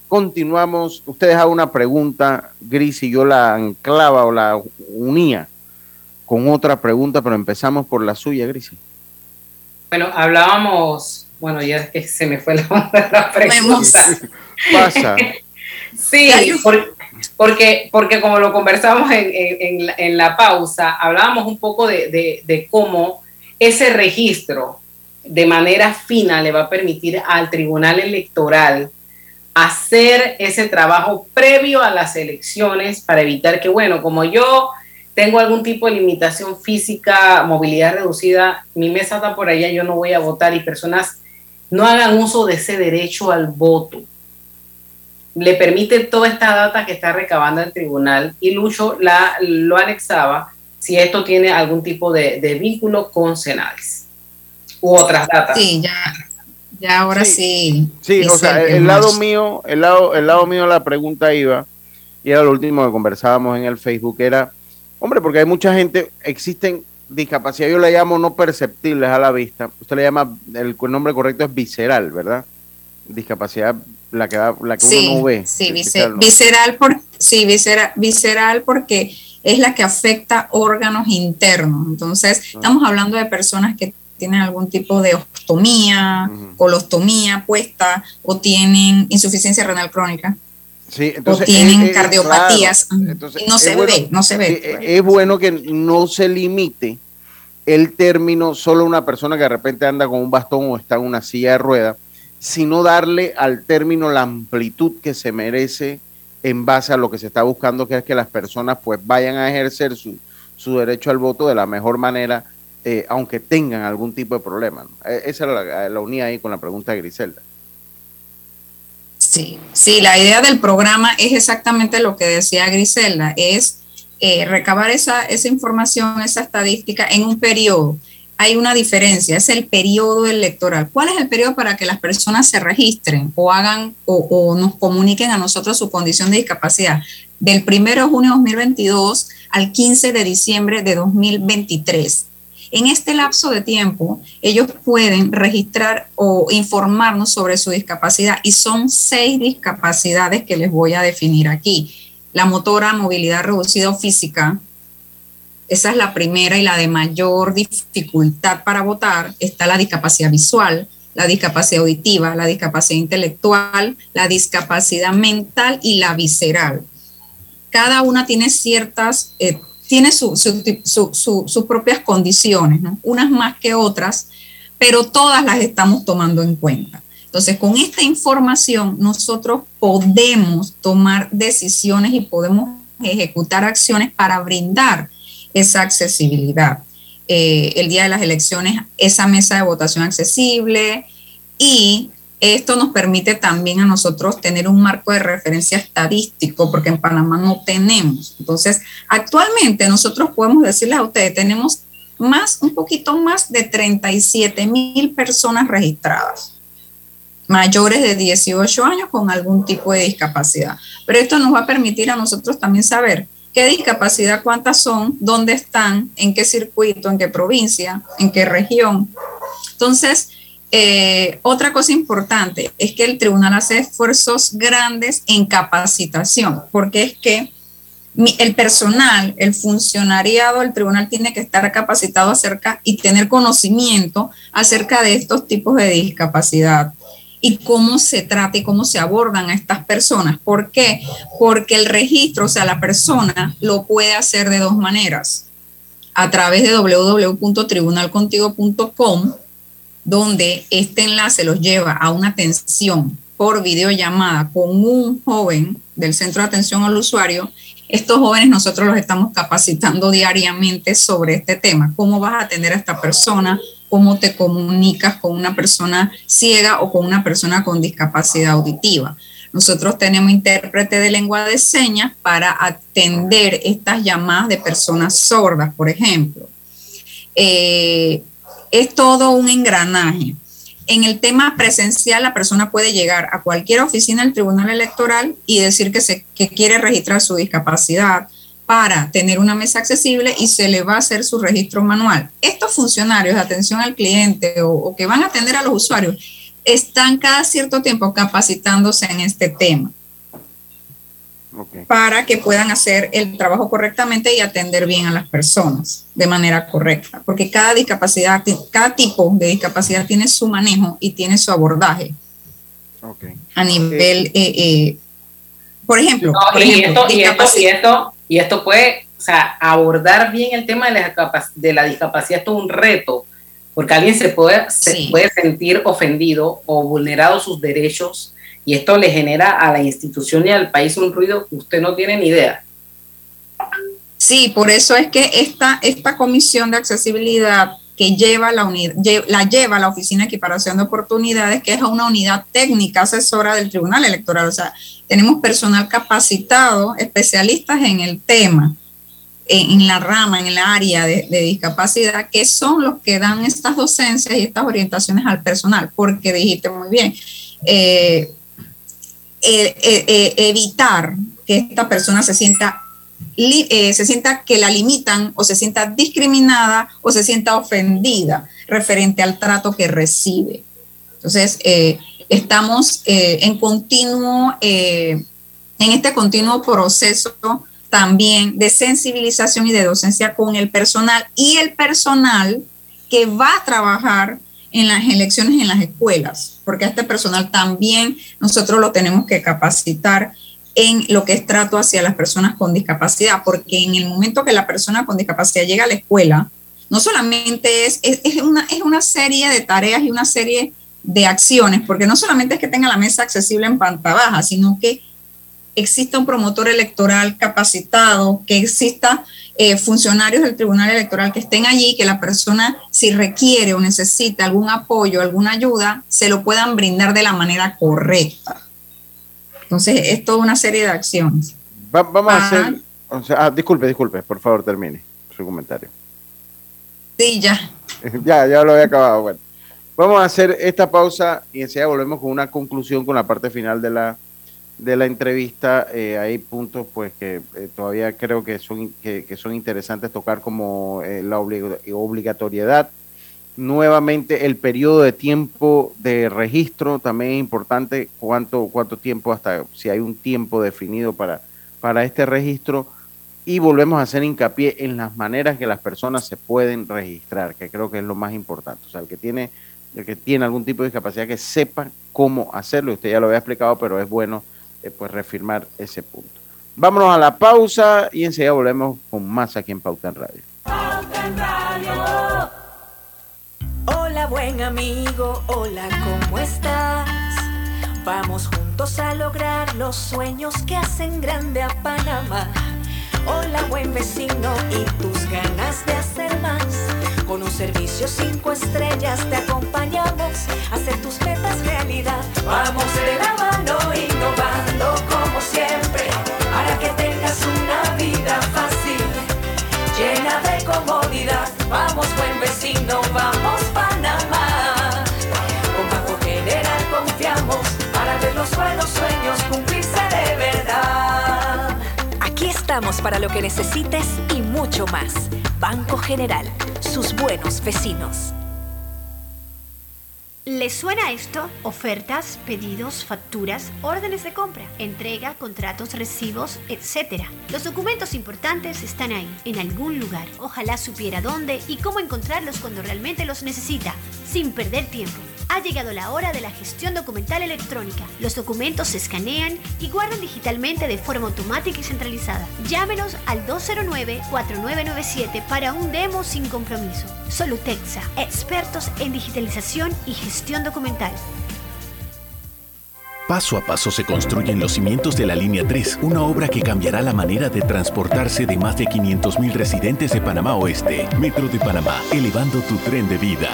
Continuamos. Ustedes hagan una pregunta, Gris, y yo la anclaba o la unía con otra pregunta, pero empezamos por la suya, Gris. Bueno, hablábamos, bueno, ya es que se me fue la, la pregunta. Pasa. sí, por, porque, porque como lo conversamos en, en, en, en la pausa, hablábamos un poco de, de, de cómo ese registro de manera fina le va a permitir al tribunal electoral hacer ese trabajo previo a las elecciones para evitar que, bueno, como yo tengo algún tipo de limitación física, movilidad reducida, mi mesa está por allá, yo no voy a votar y personas no hagan uso de ese derecho al voto. Le permite toda esta data que está recabando el tribunal y Lucho la, lo anexaba si esto tiene algún tipo de, de vínculo con Senades u otras datas. Sí, ya, ya ahora sí. Sí, o sea, el, el lado mío, el lado, el lado mío la pregunta iba, y era lo último que conversábamos en el Facebook, era, hombre, porque hay mucha gente, existen discapacidad, yo la llamo no perceptibles a la vista, usted le llama, el, nombre correcto es visceral, ¿verdad? Discapacidad, la que, la que sí, uno no ve. Sí, visceral, visceral, por, sí visceral, visceral porque es la que afecta órganos internos. Entonces, ah. estamos hablando de personas que tienen algún tipo de ostomía, uh -huh. colostomía puesta o tienen insuficiencia renal crónica. Sí, entonces, o tienen es, cardiopatías. Claro. Entonces, no se bueno, ve, no se ve. Es, es, bueno que no se limite el término solo una persona que de repente anda con un bastón o está en una silla de rueda, sino darle al término la amplitud que se merece en base a lo que se está buscando, que es que las personas pues vayan a ejercer su, su derecho al voto de la mejor manera, eh, aunque tengan algún tipo de problema. E, esa era la, la unía ahí con la pregunta de Griselda. Sí, sí, la idea del programa es exactamente lo que decía Griselda, es eh, recabar esa, esa información, esa estadística en un periodo. Hay una diferencia, es el periodo electoral. ¿Cuál es el periodo para que las personas se registren o hagan o, o nos comuniquen a nosotros su condición de discapacidad? Del 1 de junio de 2022 al 15 de diciembre de 2023. En este lapso de tiempo, ellos pueden registrar o informarnos sobre su discapacidad y son seis discapacidades que les voy a definir aquí. La motora, movilidad reducida o física, esa es la primera y la de mayor dificultad para votar. Está la discapacidad visual, la discapacidad auditiva, la discapacidad intelectual, la discapacidad mental y la visceral. Cada una tiene ciertas eh, tiene sus propias condiciones, unas más que otras, pero todas las estamos tomando en cuenta. Entonces, con esta información nosotros podemos tomar decisiones y podemos ejecutar acciones para brindar esa accesibilidad. Eh, el día de las elecciones, esa mesa de votación accesible y esto nos permite también a nosotros tener un marco de referencia estadístico, porque en Panamá no tenemos. Entonces, actualmente nosotros podemos decirles a ustedes, tenemos más, un poquito más de 37 mil personas registradas, mayores de 18 años con algún tipo de discapacidad. Pero esto nos va a permitir a nosotros también saber qué discapacidad, cuántas son, dónde están, en qué circuito, en qué provincia, en qué región. Entonces, eh, otra cosa importante es que el tribunal hace esfuerzos grandes en capacitación, porque es que el personal, el funcionariado del tribunal tiene que estar capacitado acerca y tener conocimiento acerca de estos tipos de discapacidad y cómo se trata y cómo se abordan a estas personas. ¿Por qué? Porque el registro, o sea, la persona lo puede hacer de dos maneras. A través de www.tribunalcontigo.com donde este enlace los lleva a una atención por videollamada con un joven del centro de atención al usuario, estos jóvenes nosotros los estamos capacitando diariamente sobre este tema. ¿Cómo vas a atender a esta persona? ¿Cómo te comunicas con una persona ciega o con una persona con discapacidad auditiva? Nosotros tenemos intérprete de lengua de señas para atender estas llamadas de personas sordas, por ejemplo. Eh, es todo un engranaje. En el tema presencial, la persona puede llegar a cualquier oficina del Tribunal Electoral y decir que, se, quiere registrar su discapacidad para tener una mesa accesible y se le va a hacer su registro manual. Estos funcionarios de atención al cliente o, o que van a atender a los usuarios están cada cierto tiempo capacitándose en este tema para que puedan hacer el trabajo correctamente y atender bien a las personas de manera correcta, porque cada discapacidad, cada tipo de discapacidad tiene su manejo y tiene su abordaje a nivel, eh, eh, por ejemplo, y, esto, y, esto, puede, o sea, abordar bien el tema de la, de la discapacidad, esto es un reto, porque alguien se puede, se puede sentir ofendido o vulnerado sus derechos y esto le genera a la institución y al país un ruido que usted no tiene ni idea. Sí, por eso es que esta, esta comisión de accesibilidad que lleva la, unidad, la lleva la Oficina de Equiparación de Oportunidades, que es una unidad técnica asesora del Tribunal Electoral. O sea, tenemos personal capacitado, especialistas en el tema, en, la rama, en el área de, discapacidad, que son los que dan estas docencias y estas orientaciones al personal, porque dijiste muy bien, eh, eh, eh, eh, evitar que esta persona se sienta, se sienta que la limitan o se sienta discriminada o se sienta ofendida referente al trato que recibe. Entonces, estamos en continuo, en este continuo proceso también de sensibilización y de docencia con el personal y el personal que va a trabajar en las elecciones en las escuelas, porque a este personal también nosotros lo tenemos que capacitar en lo que es trato hacia las personas con discapacidad, porque en el momento que la persona con discapacidad llega a la escuela, no solamente es, es, una, es una serie de tareas y una serie de acciones, porque no solamente es que tenga la mesa accesible en planta baja, sino que exista un promotor electoral capacitado, que exista eh, funcionarios del Tribunal Electoral que estén allí, que la persona, si requiere o necesita algún apoyo, alguna ayuda, se lo puedan brindar de la manera correcta. Entonces, es toda una serie de acciones. vamos a hacer, o sea, ah, disculpe, disculpe, por favor, termine su comentario. Sí, ya. ya, ya lo había acabado. Bueno, vamos a hacer esta pausa y enseguida volvemos con una conclusión con la parte final de la de la entrevista eh, hay puntos pues que eh, todavía creo que son que, son interesantes tocar como eh, la obligatoriedad. Nuevamente el periodo de tiempo de registro también es importante. Cuánto cuánto tiempo hasta si hay un tiempo definido para para este registro. Y volvemos a hacer hincapié en las maneras que las personas se pueden registrar que creo que es lo más importante. O sea el que tiene el que tiene algún tipo de discapacidad que sepa cómo hacerlo. Usted ya lo había explicado pero es bueno eh, pues reafirmar ese punto. Vámonos a la pausa y enseguida volvemos con más aquí en Pauta en Radio. Pauta en Radio. Hola buen amigo, hola, ¿cómo estás? Vamos juntos a lograr los sueños que hacen grande a Panamá. Hola buen vecino y tus ganas de hacer más. Con un servicio cinco estrellas te acompañamos a hacer tus metas realidad. Vamos de la mano innovando como siempre para que tengas una vida fácil, llena de comodidad. Vamos buen vecino, vamos Panamá. Con Banco General confiamos para ver los buenos sueños cumplirse de verdad. Aquí estamos para lo que necesites y mucho más. Banco General, sus buenos vecinos. ¿Les suena esto? Ofertas, pedidos, facturas, órdenes de compra, entrega, contratos, recibos, etc. Los documentos importantes están ahí, en algún lugar. Ojalá supiera dónde y cómo encontrarlos cuando realmente los necesita, sin perder tiempo. Ha llegado la hora de la gestión documental electrónica. Los documentos se escanean y guardan digitalmente de forma automática y centralizada. Llámenos al 209-4997 para un demo sin compromiso. Solutexa, expertos en digitalización y gestión documental. Paso a paso se construyen los cimientos de la Línea 3, una obra que cambiará la manera de transportarse de más de 500.000 residentes de Panamá Oeste. Metro de Panamá, elevando tu tren de vida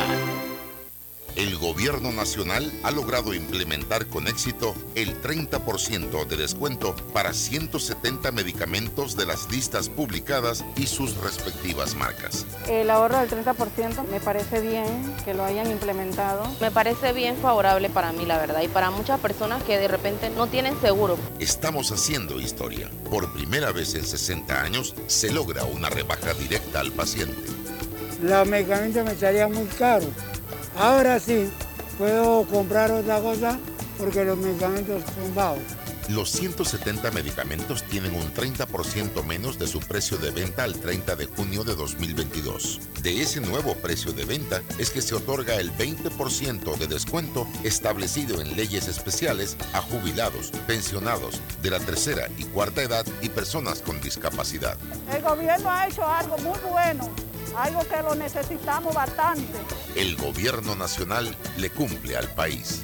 el gobierno nacional ha logrado implementar con éxito el 30% de descuento para 170 medicamentos de las listas publicadas y sus respectivas marcas. El ahorro del 30% me parece bien que lo hayan implementado. Me parece bien favorable para mí, la verdad, y para muchas personas que de repente no tienen seguro. Estamos haciendo historia. Por primera vez en 60 años se logra una rebaja directa al paciente. Los medicamentos me estarían muy caros Ahora sí, puedo comprar otra cosa porque los medicamentos son bajos. Los 170 medicamentos tienen un 30% menos de su precio de venta al 30 de junio de 2022. De ese nuevo precio de venta es que se otorga el 20% de descuento establecido en leyes especiales a jubilados, pensionados de la tercera y cuarta edad y personas con discapacidad. El gobierno ha hecho algo muy bueno algo que lo necesitamos bastante. El gobierno nacional le cumple al país.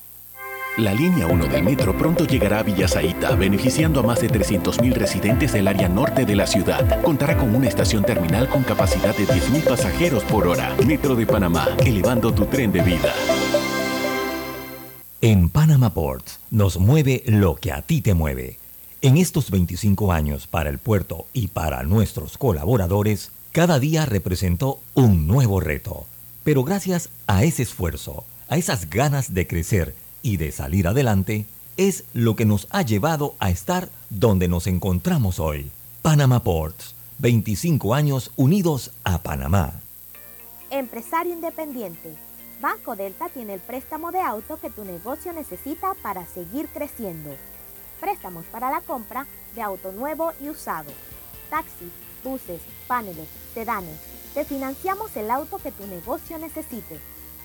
La línea 1 del metro pronto llegará a Villasaita, beneficiando a más de 300.000 residentes del área norte de la ciudad. Contará con una estación terminal con capacidad de 10.000 pasajeros por hora. Metro de Panamá, elevando tu tren de vida. En Panama Ports nos mueve lo que a ti te mueve. En estos 25 años para el puerto y para nuestros colaboradores, cada día representó un nuevo reto. Pero gracias a ese esfuerzo, a esas ganas de crecer, y de salir adelante es lo que nos ha llevado a estar donde nos encontramos hoy. Panama Ports, 25 años unidos a Panamá. Empresario independiente Banco Delta tiene el préstamo de auto que tu negocio necesita para seguir creciendo. Préstamos para la compra de auto nuevo y usado. Taxis, buses, paneles, sedanes. Te financiamos el auto que tu negocio necesite.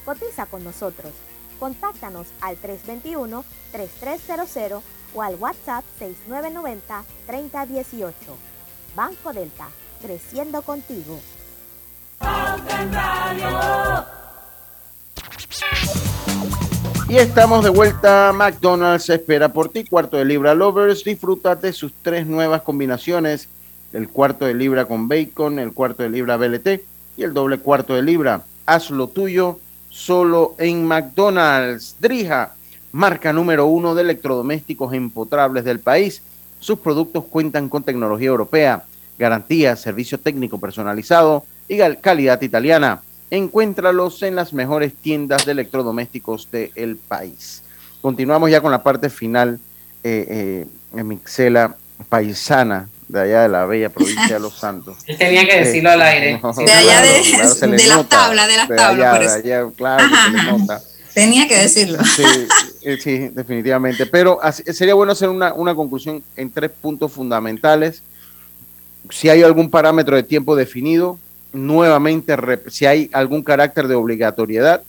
Cotiza con nosotros. Contáctanos al 321-3300 o al WhatsApp 6990-3018. Banco Delta, creciendo contigo. Y estamos de vuelta. McDonald's espera por ti. Cuarto de libra Lovers. Disfruta de sus tres nuevas combinaciones. El cuarto de libra con bacon, el cuarto de libra BLT y el doble cuarto de libra. Haz lo tuyo solo en McDonald's. Drija, marca número uno de electrodomésticos empotrables del país. Sus productos cuentan con tecnología europea, garantía, servicio técnico personalizado y calidad italiana. Encuéntralos en las mejores tiendas de electrodomésticos del país. Continuamos ya con la parte final eh, eh, Mixela paisana de allá de la bella provincia de Los Santos. Él tenía que decirlo al aire. de allá de, de las tablas, de las tablas. claro, Tenía que decirlo. Sí, eh, sí, definitivamente. Pero sería bueno hacer una, una conclusión en tres puntos fundamentales. Si hay algún parámetro de tiempo definido, nuevamente si hay algún carácter de obligatoriedad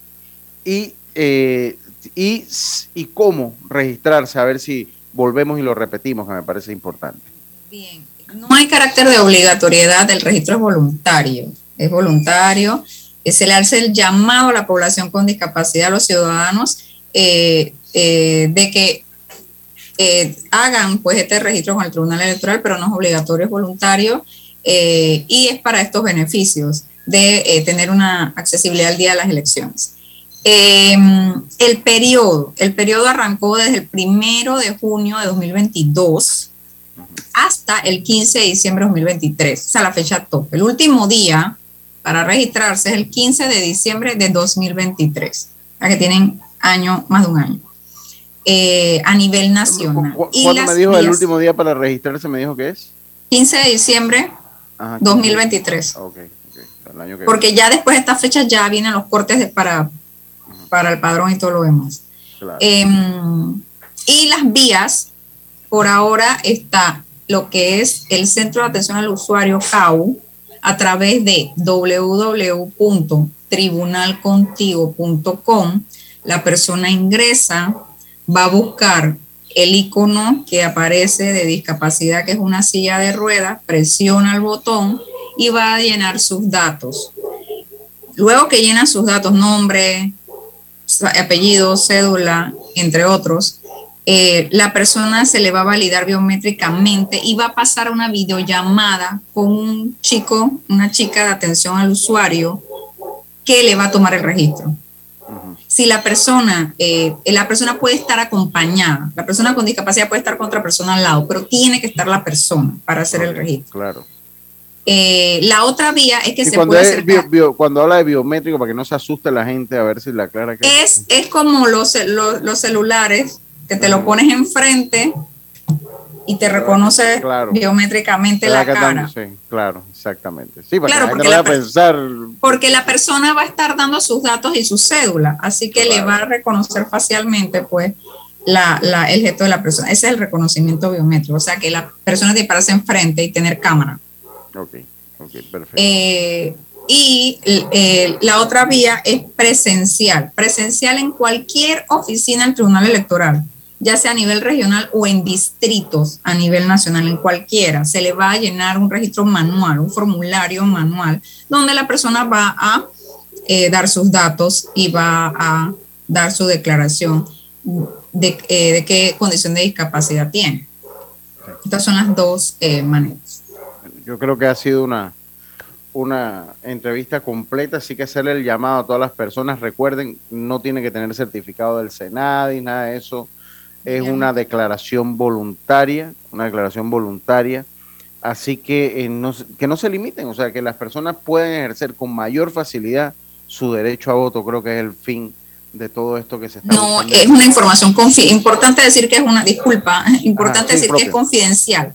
y, eh, y, y cómo registrarse, a ver si volvemos y lo repetimos, que me parece importante. Bien, no hay carácter de obligatoriedad, el registro es voluntario, es voluntario, se le hace el llamado a la población con discapacidad, a los ciudadanos, eh, eh, de que hagan pues este registro con el Tribunal Electoral, pero no es obligatorio, es voluntario eh, y es para estos beneficios de eh, tener una accesibilidad al día de las elecciones. Em, el periodo, el periodo arrancó desde el primero de junio de 2022 hasta el 15 de diciembre de 2023, o sea, la fecha top. El último día para registrarse es el 15 de diciembre de 2023, o que tienen año, más de un año. Eh, a nivel nacional. ¿Cuándo me dijo el último día para registrarse? ¿Me dijo que es? 15 de diciembre 2023. Porque ya después de esta fecha ya vienen los cortes para, para el padrón y todo lo demás. Em, y las vías, por ahora está lo que es el Centro de Atención al Usuario CAU a través de www.tribunalcontigo.com. La persona ingresa, va a buscar el icono que aparece de discapacidad, que es una silla de ruedas, presiona el botón y va a llenar sus datos. Luego que llena sus datos, nombre, apellido, cédula, entre otros, eh, la persona se le va a validar biométricamente y va a pasar una videollamada con un chico, una chica de atención al usuario que le va a tomar el registro si la persona, eh, la persona puede estar acompañada, la persona con discapacidad puede estar con otra persona al lado, pero tiene que estar la persona para hacer el registro. Claro. Eh, la otra vía es que se cuando puede hacer cuando habla de biométrico, para que no se asuste la gente, a ver si la aclara. Que... Es, es como los, los, los celulares, que te lo pones enfrente y te reconoce biométricamente la, cara. Sí, claro, exactamente. Sí, claro, porque, la, pensar... porque la persona va a estar dando sus datos y su cédula, así que le va a reconocer facialmente, pues, la, la, el gesto de la persona. Ese es el reconocimiento biométrico, o sea, que la persona te pararse enfrente y tener cámara. Ok, ok, perfecto. Eh, y eh, la otra vía es presencial, presencial en cualquier oficina del Tribunal Electoral ya sea a nivel regional o en distritos a nivel nacional, en cualquiera, se le va a llenar un registro manual, un formulario manual, donde la persona va a eh, dar sus datos y va a dar su declaración de, eh, qué condición de discapacidad tiene. Estas son las dos eh, maneras. Yo creo que ha sido una, una entrevista completa, así que hacerle el llamado a todas las personas. Recuerden, no tiene que tener certificado del Senado y nada de eso es una declaración voluntaria, una declaración voluntaria, así que, eh, no, que no se limiten, o sea, que las personas pueden ejercer con mayor facilidad su derecho a voto, creo que es el fin de todo esto que se está No, es una información confidencial, importante decir que es una, disculpa, importante decir que es confidencial.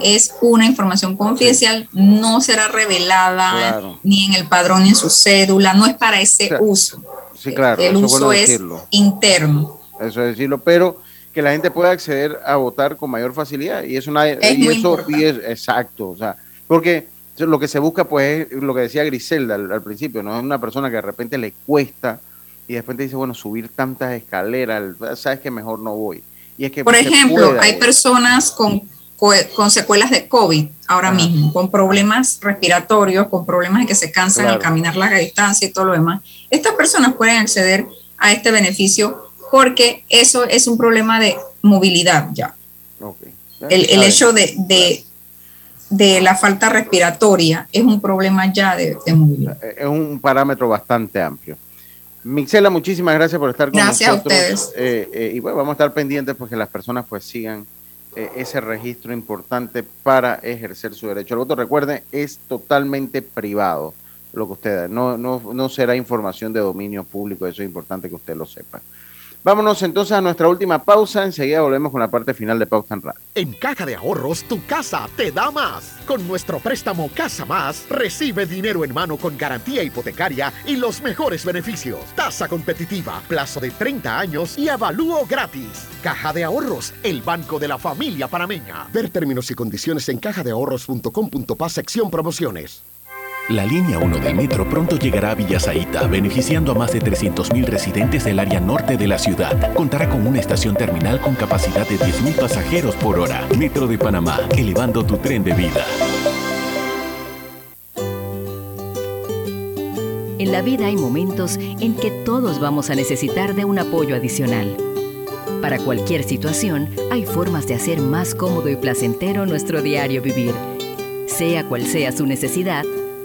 Es una información confidencial, no será revelada ni en el padrón ni en su cédula, no es para ese uso. Sí, claro, el uso bueno es interno. Eso es decirlo, pero que la gente pueda acceder a votar con mayor facilidad y Es y muy eso y es exacto, o sea, porque lo que se busca pues es lo que decía Griselda al, al principio, no es una persona que de repente le cuesta y de repente dice, bueno, subir tantas escaleras, sabes que mejor no voy. Y es que Por ejemplo, pueda hay personas con, co- con secuelas de COVID ahora mismo, con problemas respiratorios, con problemas de que se cansan al Claro. caminar larga distancia y todo lo demás. Estas personas pueden acceder a este beneficio porque eso es un problema de movilidad ya. El, hecho de, de, de la falta respiratoria es un problema ya de, de movilidad. Eh, es un parámetro bastante amplio. Mixela, muchísimas gracias por estar con Gracias a nosotros. ustedes. Eh, eh, y bueno, vamos a estar pendientes porque las personas pues sigan eh, ese registro importante para ejercer su derecho al voto. Recuerden, es totalmente privado lo que usted da. No, no, no será información de dominio público, eso es importante que usted lo sepa. Vámonos entonces a nuestra última pausa. Enseguida volvemos con la parte final de Pauta en Radio. En Caja de Ahorros, tu casa te da más. Con nuestro préstamo Casa Más, recibe dinero en mano con garantía hipotecaria y los mejores beneficios. Tasa competitiva, plazo de 30 años y avalúo gratis. Caja de Ahorros, el banco de la familia panameña. Ver términos y condiciones en cajadeahorros.com.pa sección promociones. La línea 1 del metro pronto llegará a Villasaita, beneficiando a más de 300.000 residentes del área norte de la ciudad. Contará con una estación terminal con capacidad de 10.000 pasajeros por hora. Metro de Panamá, elevando tu tren de vida. En la vida hay momentos en que todos vamos a necesitar de un apoyo adicional. Para cualquier situación, hay formas de hacer más cómodo y placentero nuestro diario vivir. Sea cual sea su necesidad,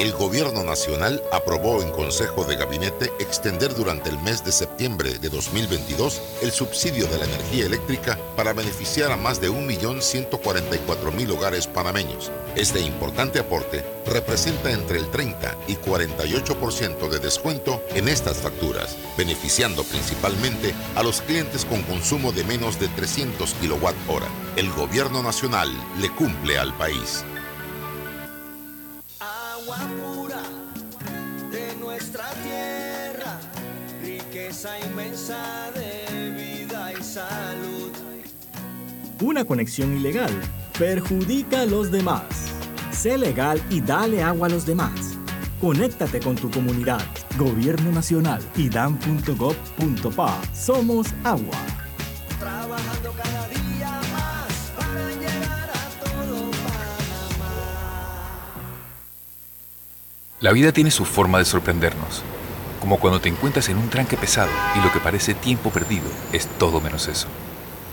El Gobierno Nacional aprobó en Consejo de Gabinete extender durante el mes de septiembre de 2022 el subsidio de la energía eléctrica para beneficiar a más de 1.144.000 hogares panameños. Este importante aporte representa entre el 30 y 48% de descuento en estas facturas, beneficiando principalmente a los clientes con consumo de menos de 300 kWh. El Gobierno Nacional le cumple al país. Una conexión ilegal perjudica a los demás. Sé legal y dale agua a los demás. Conéctate con tu comunidad. Gobierno Nacional y dan.gov.pa. Somos agua. Trabajando cada día más para llegar a todo La vida tiene su forma de sorprendernos, como cuando te encuentras en un tranque pesado y lo que parece tiempo perdido es todo menos eso.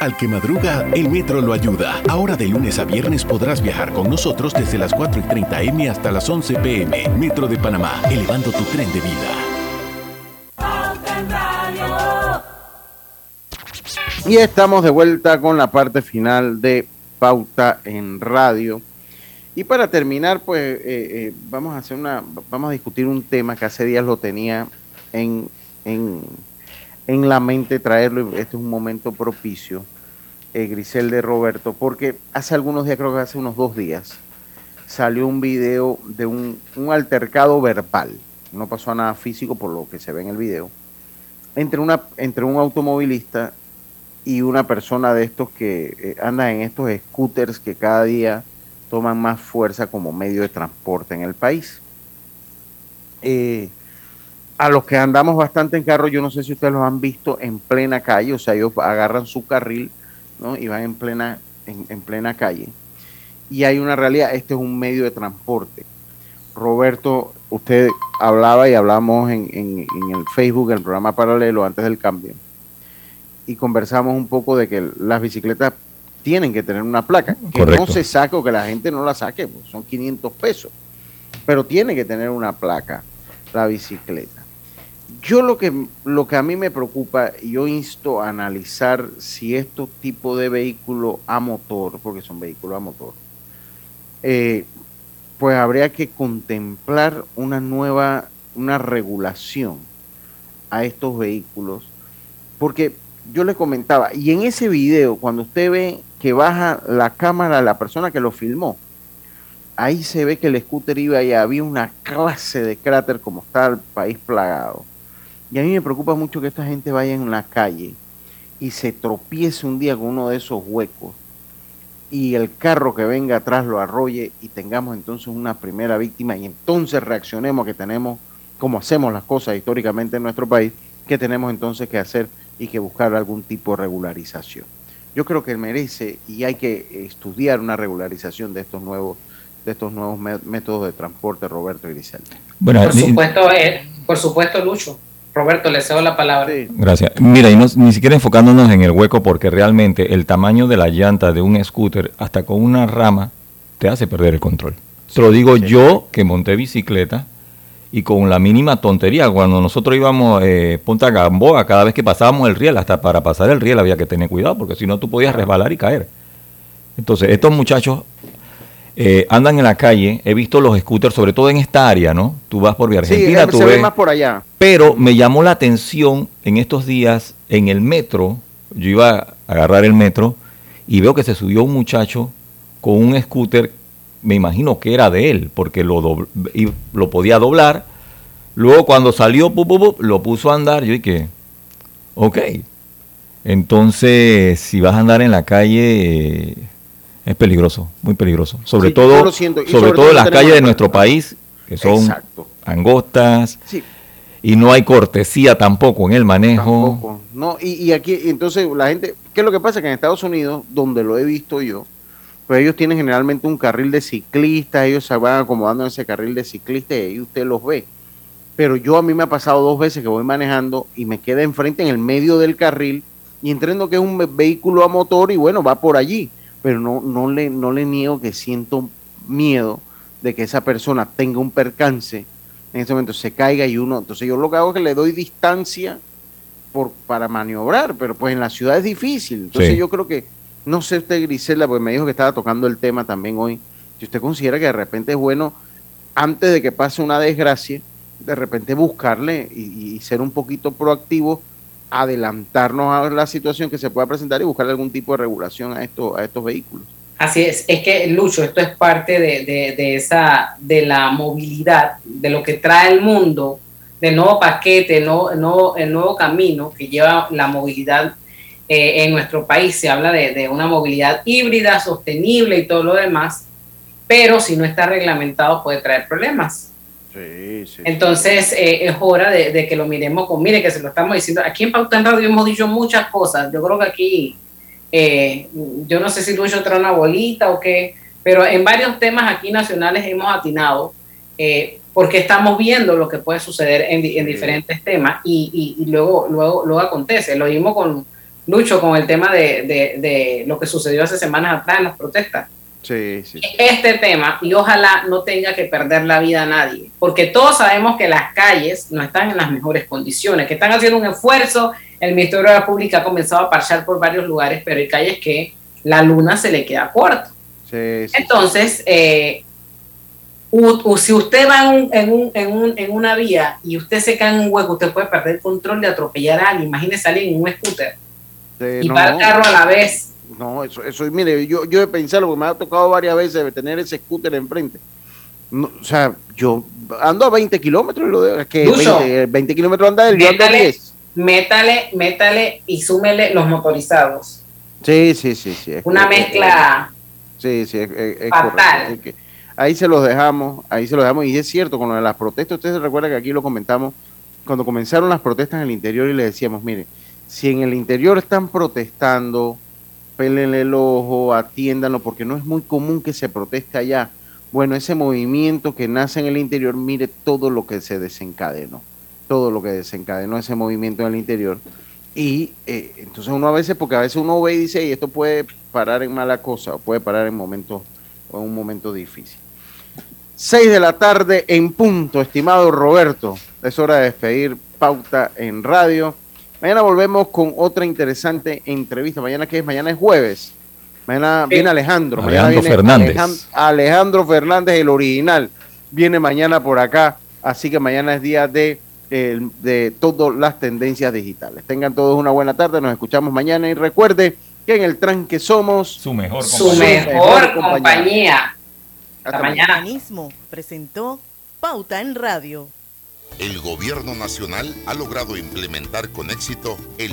Al que madruga, el metro lo ayuda. Ahora de lunes a viernes podrás viajar con nosotros desde las 4 y 30 M hasta las 11 PM. Metro de Panamá, elevando tu tren de vida. Y estamos de vuelta con la parte final de Pauta en Radio. Y para terminar, pues eh, eh, vamos a hacer una, vamos a discutir un tema que hace días lo tenía en, en, en la mente traerlo. Este es un momento propicio, eh, Grisel de Roberto, porque hace algunos días, creo que hace unos dos días, salió un video de un, un altercado verbal. No pasó nada físico por lo que se ve en el video. Entre, una, entre un automovilista y una persona de estos que eh, anda en estos scooters que cada día toman más fuerza como medio de transporte en el país. Eh, a los que andamos bastante en carro, yo no sé si ustedes los han visto en plena calle, o sea, ellos agarran su carril, ¿no? Y van en plena, en, en plena calle. Y hay una realidad, este es un medio de transporte. Roberto, usted hablaba y hablamos en, en, en el Facebook, el programa paralelo, antes del cambio, y conversamos un poco de que las bicicletas tienen que tener una placa, que Correcto. no se saque o que la gente no la saque, pues, son 500 pesos, pero tiene que tener una placa la bicicleta. Yo lo que, lo que a mí me preocupa, yo insto a analizar si estos tipos de vehículos a motor, porque son vehículos a motor, eh, pues habría que contemplar una nueva, una regulación a estos vehículos, porque yo le comentaba, y en ese video, cuando usted ve que baja la cámara la persona que lo filmó, ahí se ve que el scooter iba y había una clase de cráter como está el país plagado. Y a mí me preocupa mucho que esta gente vaya en la calle y se tropiece un día con uno de esos huecos y el carro que venga atrás lo arrolle y tengamos entonces una primera víctima y entonces reaccionemos que tenemos, como hacemos las cosas históricamente en nuestro país, que tenemos entonces que hacer y que buscar algún tipo de regularización. Yo creo que merece y hay que estudiar una regularización de estos nuevos de estos nuevos mé- métodos de transporte, Roberto y Griselda. Bueno, por ni- supuesto, eh, por supuesto, Lucho. Roberto, le cedo la palabra. Gracias. Mira, y no- ni siquiera enfocándonos en el hueco, porque realmente el tamaño de la llanta de un scooter, hasta con una rama, te hace perder el control. Te lo digo yo que monté bicicleta y con la mínima tontería, cuando nosotros íbamos eh, Punta Gamboa, cada vez que pasábamos el riel, hasta para pasar el riel había que tener cuidado, porque si no tú podías resbalar y caer. Entonces, estos muchachos eh, andan en la calle, he visto los scooters, sobre todo en esta área, ¿no? Tú vas por Vía Argentina, tú se ve ves... más por allá. Pero me llamó la atención en estos días en el metro, yo iba a agarrar el metro y veo que se subió un muchacho con un scooter, me imagino que era de él, porque lo, y lo podía doblar. Luego cuando salió, pu, pu, pu, lo puso a andar, yo dije, ok. Entonces, si vas a andar en la calle, es peligroso, muy peligroso. Sobre Sí, todo, sobre, sobre todo en las calles de nuestro país, que son Exacto. angostas, Sí. y no hay cortesía tampoco en el manejo. Tampoco. No, y, y aquí, entonces la gente, ¿qué es lo que pasa? Que en Estados Unidos, donde lo he visto yo, pues ellos tienen generalmente un carril de ciclistas, ellos se van acomodando en ese carril de ciclistas y ahí usted los ve. Pero yo a mí me ha pasado dos veces que voy manejando y me queda enfrente en el medio del carril y entiendo que es un ve- vehículo a motor y bueno, va por allí. Pero no, no, le, no le niego que siento miedo de que esa persona tenga un percance, en ese momento se caiga y uno, entonces yo lo que hago es que le doy distancia por, para maniobrar, pero pues en la ciudad es difícil. Entonces Sí. yo creo que, no sé usted Grisela, pues me dijo que estaba tocando el tema también hoy, si usted considera que de repente es bueno, antes de que pase una desgracia, de repente buscarle y, y ser un poquito proactivo, adelantarnos a la situación que se pueda presentar y buscarle algún tipo de regulación a estos, a estos vehículos. Así es, es que Lucho, esto es parte de, de- de esa, de la movilidad, de lo que trae el mundo, del nuevo paquete, el nuevo, el nuevo, camino que lleva la movilidad eh, en nuestro país. Se habla de una movilidad híbrida, sostenible y todo lo demás, pero si no está reglamentado puede traer problemas. Sí, sí. Entonces eh, es hora de, de que lo miremos con, mire que se lo estamos diciendo, aquí en Pauta en Radio hemos dicho muchas cosas, yo creo que aquí, eh, yo no sé si Lucho trae una bolita o qué, pero en varios temas aquí nacionales hemos atinado, eh, porque estamos viendo lo que puede suceder en, di- en diferentes temas y, y- y luego, luego, luego acontece, lo vimos con Lucho con el tema de, de- de lo que sucedió hace semanas atrás en las protestas Sí, sí. este tema y ojalá no tenga que perder la vida a nadie, porque todos sabemos que las calles no están en las mejores condiciones, que están haciendo un esfuerzo, el Ministerio de la Pública ha comenzado a parchar por varios lugares, pero hay calles que la luna se le queda corta. Entonces, eh, u- u- si usted va en, un- en, un- en, un- en una vía y usted se cae en un hueco, usted puede perder el control de atropellar a alguien. Imagínese alguien en un scooter y no, va el no. carro a la vez. No, eso, eso, mire, yo, yo he pensado, porque me ha tocado varias veces tener ese scooter enfrente. No, o sea, yo ando a 20 kilómetros y lo de, que Lucho, 20, 20 kilómetros anda a Métale, 10. métale, métale y súmele los motorizados. Sí, sí, sí, sí. Una mezcla Sí, sí, es, es- Fatal. que ahí se los dejamos, ahí se los dejamos. Y es cierto, con lo de las protestas, ustedes se recuerdan que aquí lo comentamos, cuando comenzaron las protestas en el interior y le decíamos, mire, si en el interior están protestando pélenle el ojo, atiéndanlo, porque no es muy común que se proteste allá. Bueno, ese movimiento que nace en el interior, mire todo lo que se desencadenó, todo lo que desencadenó ese movimiento en el interior. Y eh, entonces uno a veces, porque a veces uno ve y dice, y esto puede parar en mala cosa, o puede parar en momentos, o en un momento difícil. 6 de la tarde en punto, estimado Roberto. Es hora de despedir Pauta en Radio. Mañana volvemos con otra interesante entrevista. Mañana que es, mañana es jueves. Mañana viene Alejandro. Mañana Alejandro viene Fernández. Alejan- Alejandro Fernández, el original. Viene mañana por acá. Así que mañana es día de, eh, de todas las tendencias digitales. Tengan todos una buena tarde. Nos escuchamos mañana. Y recuerde que en el tranque somos su mejor Su mejor compañía. Hasta mañana. Organismo presentó Pauta en Radio. El gobierno nacional ha logrado implementar con éxito el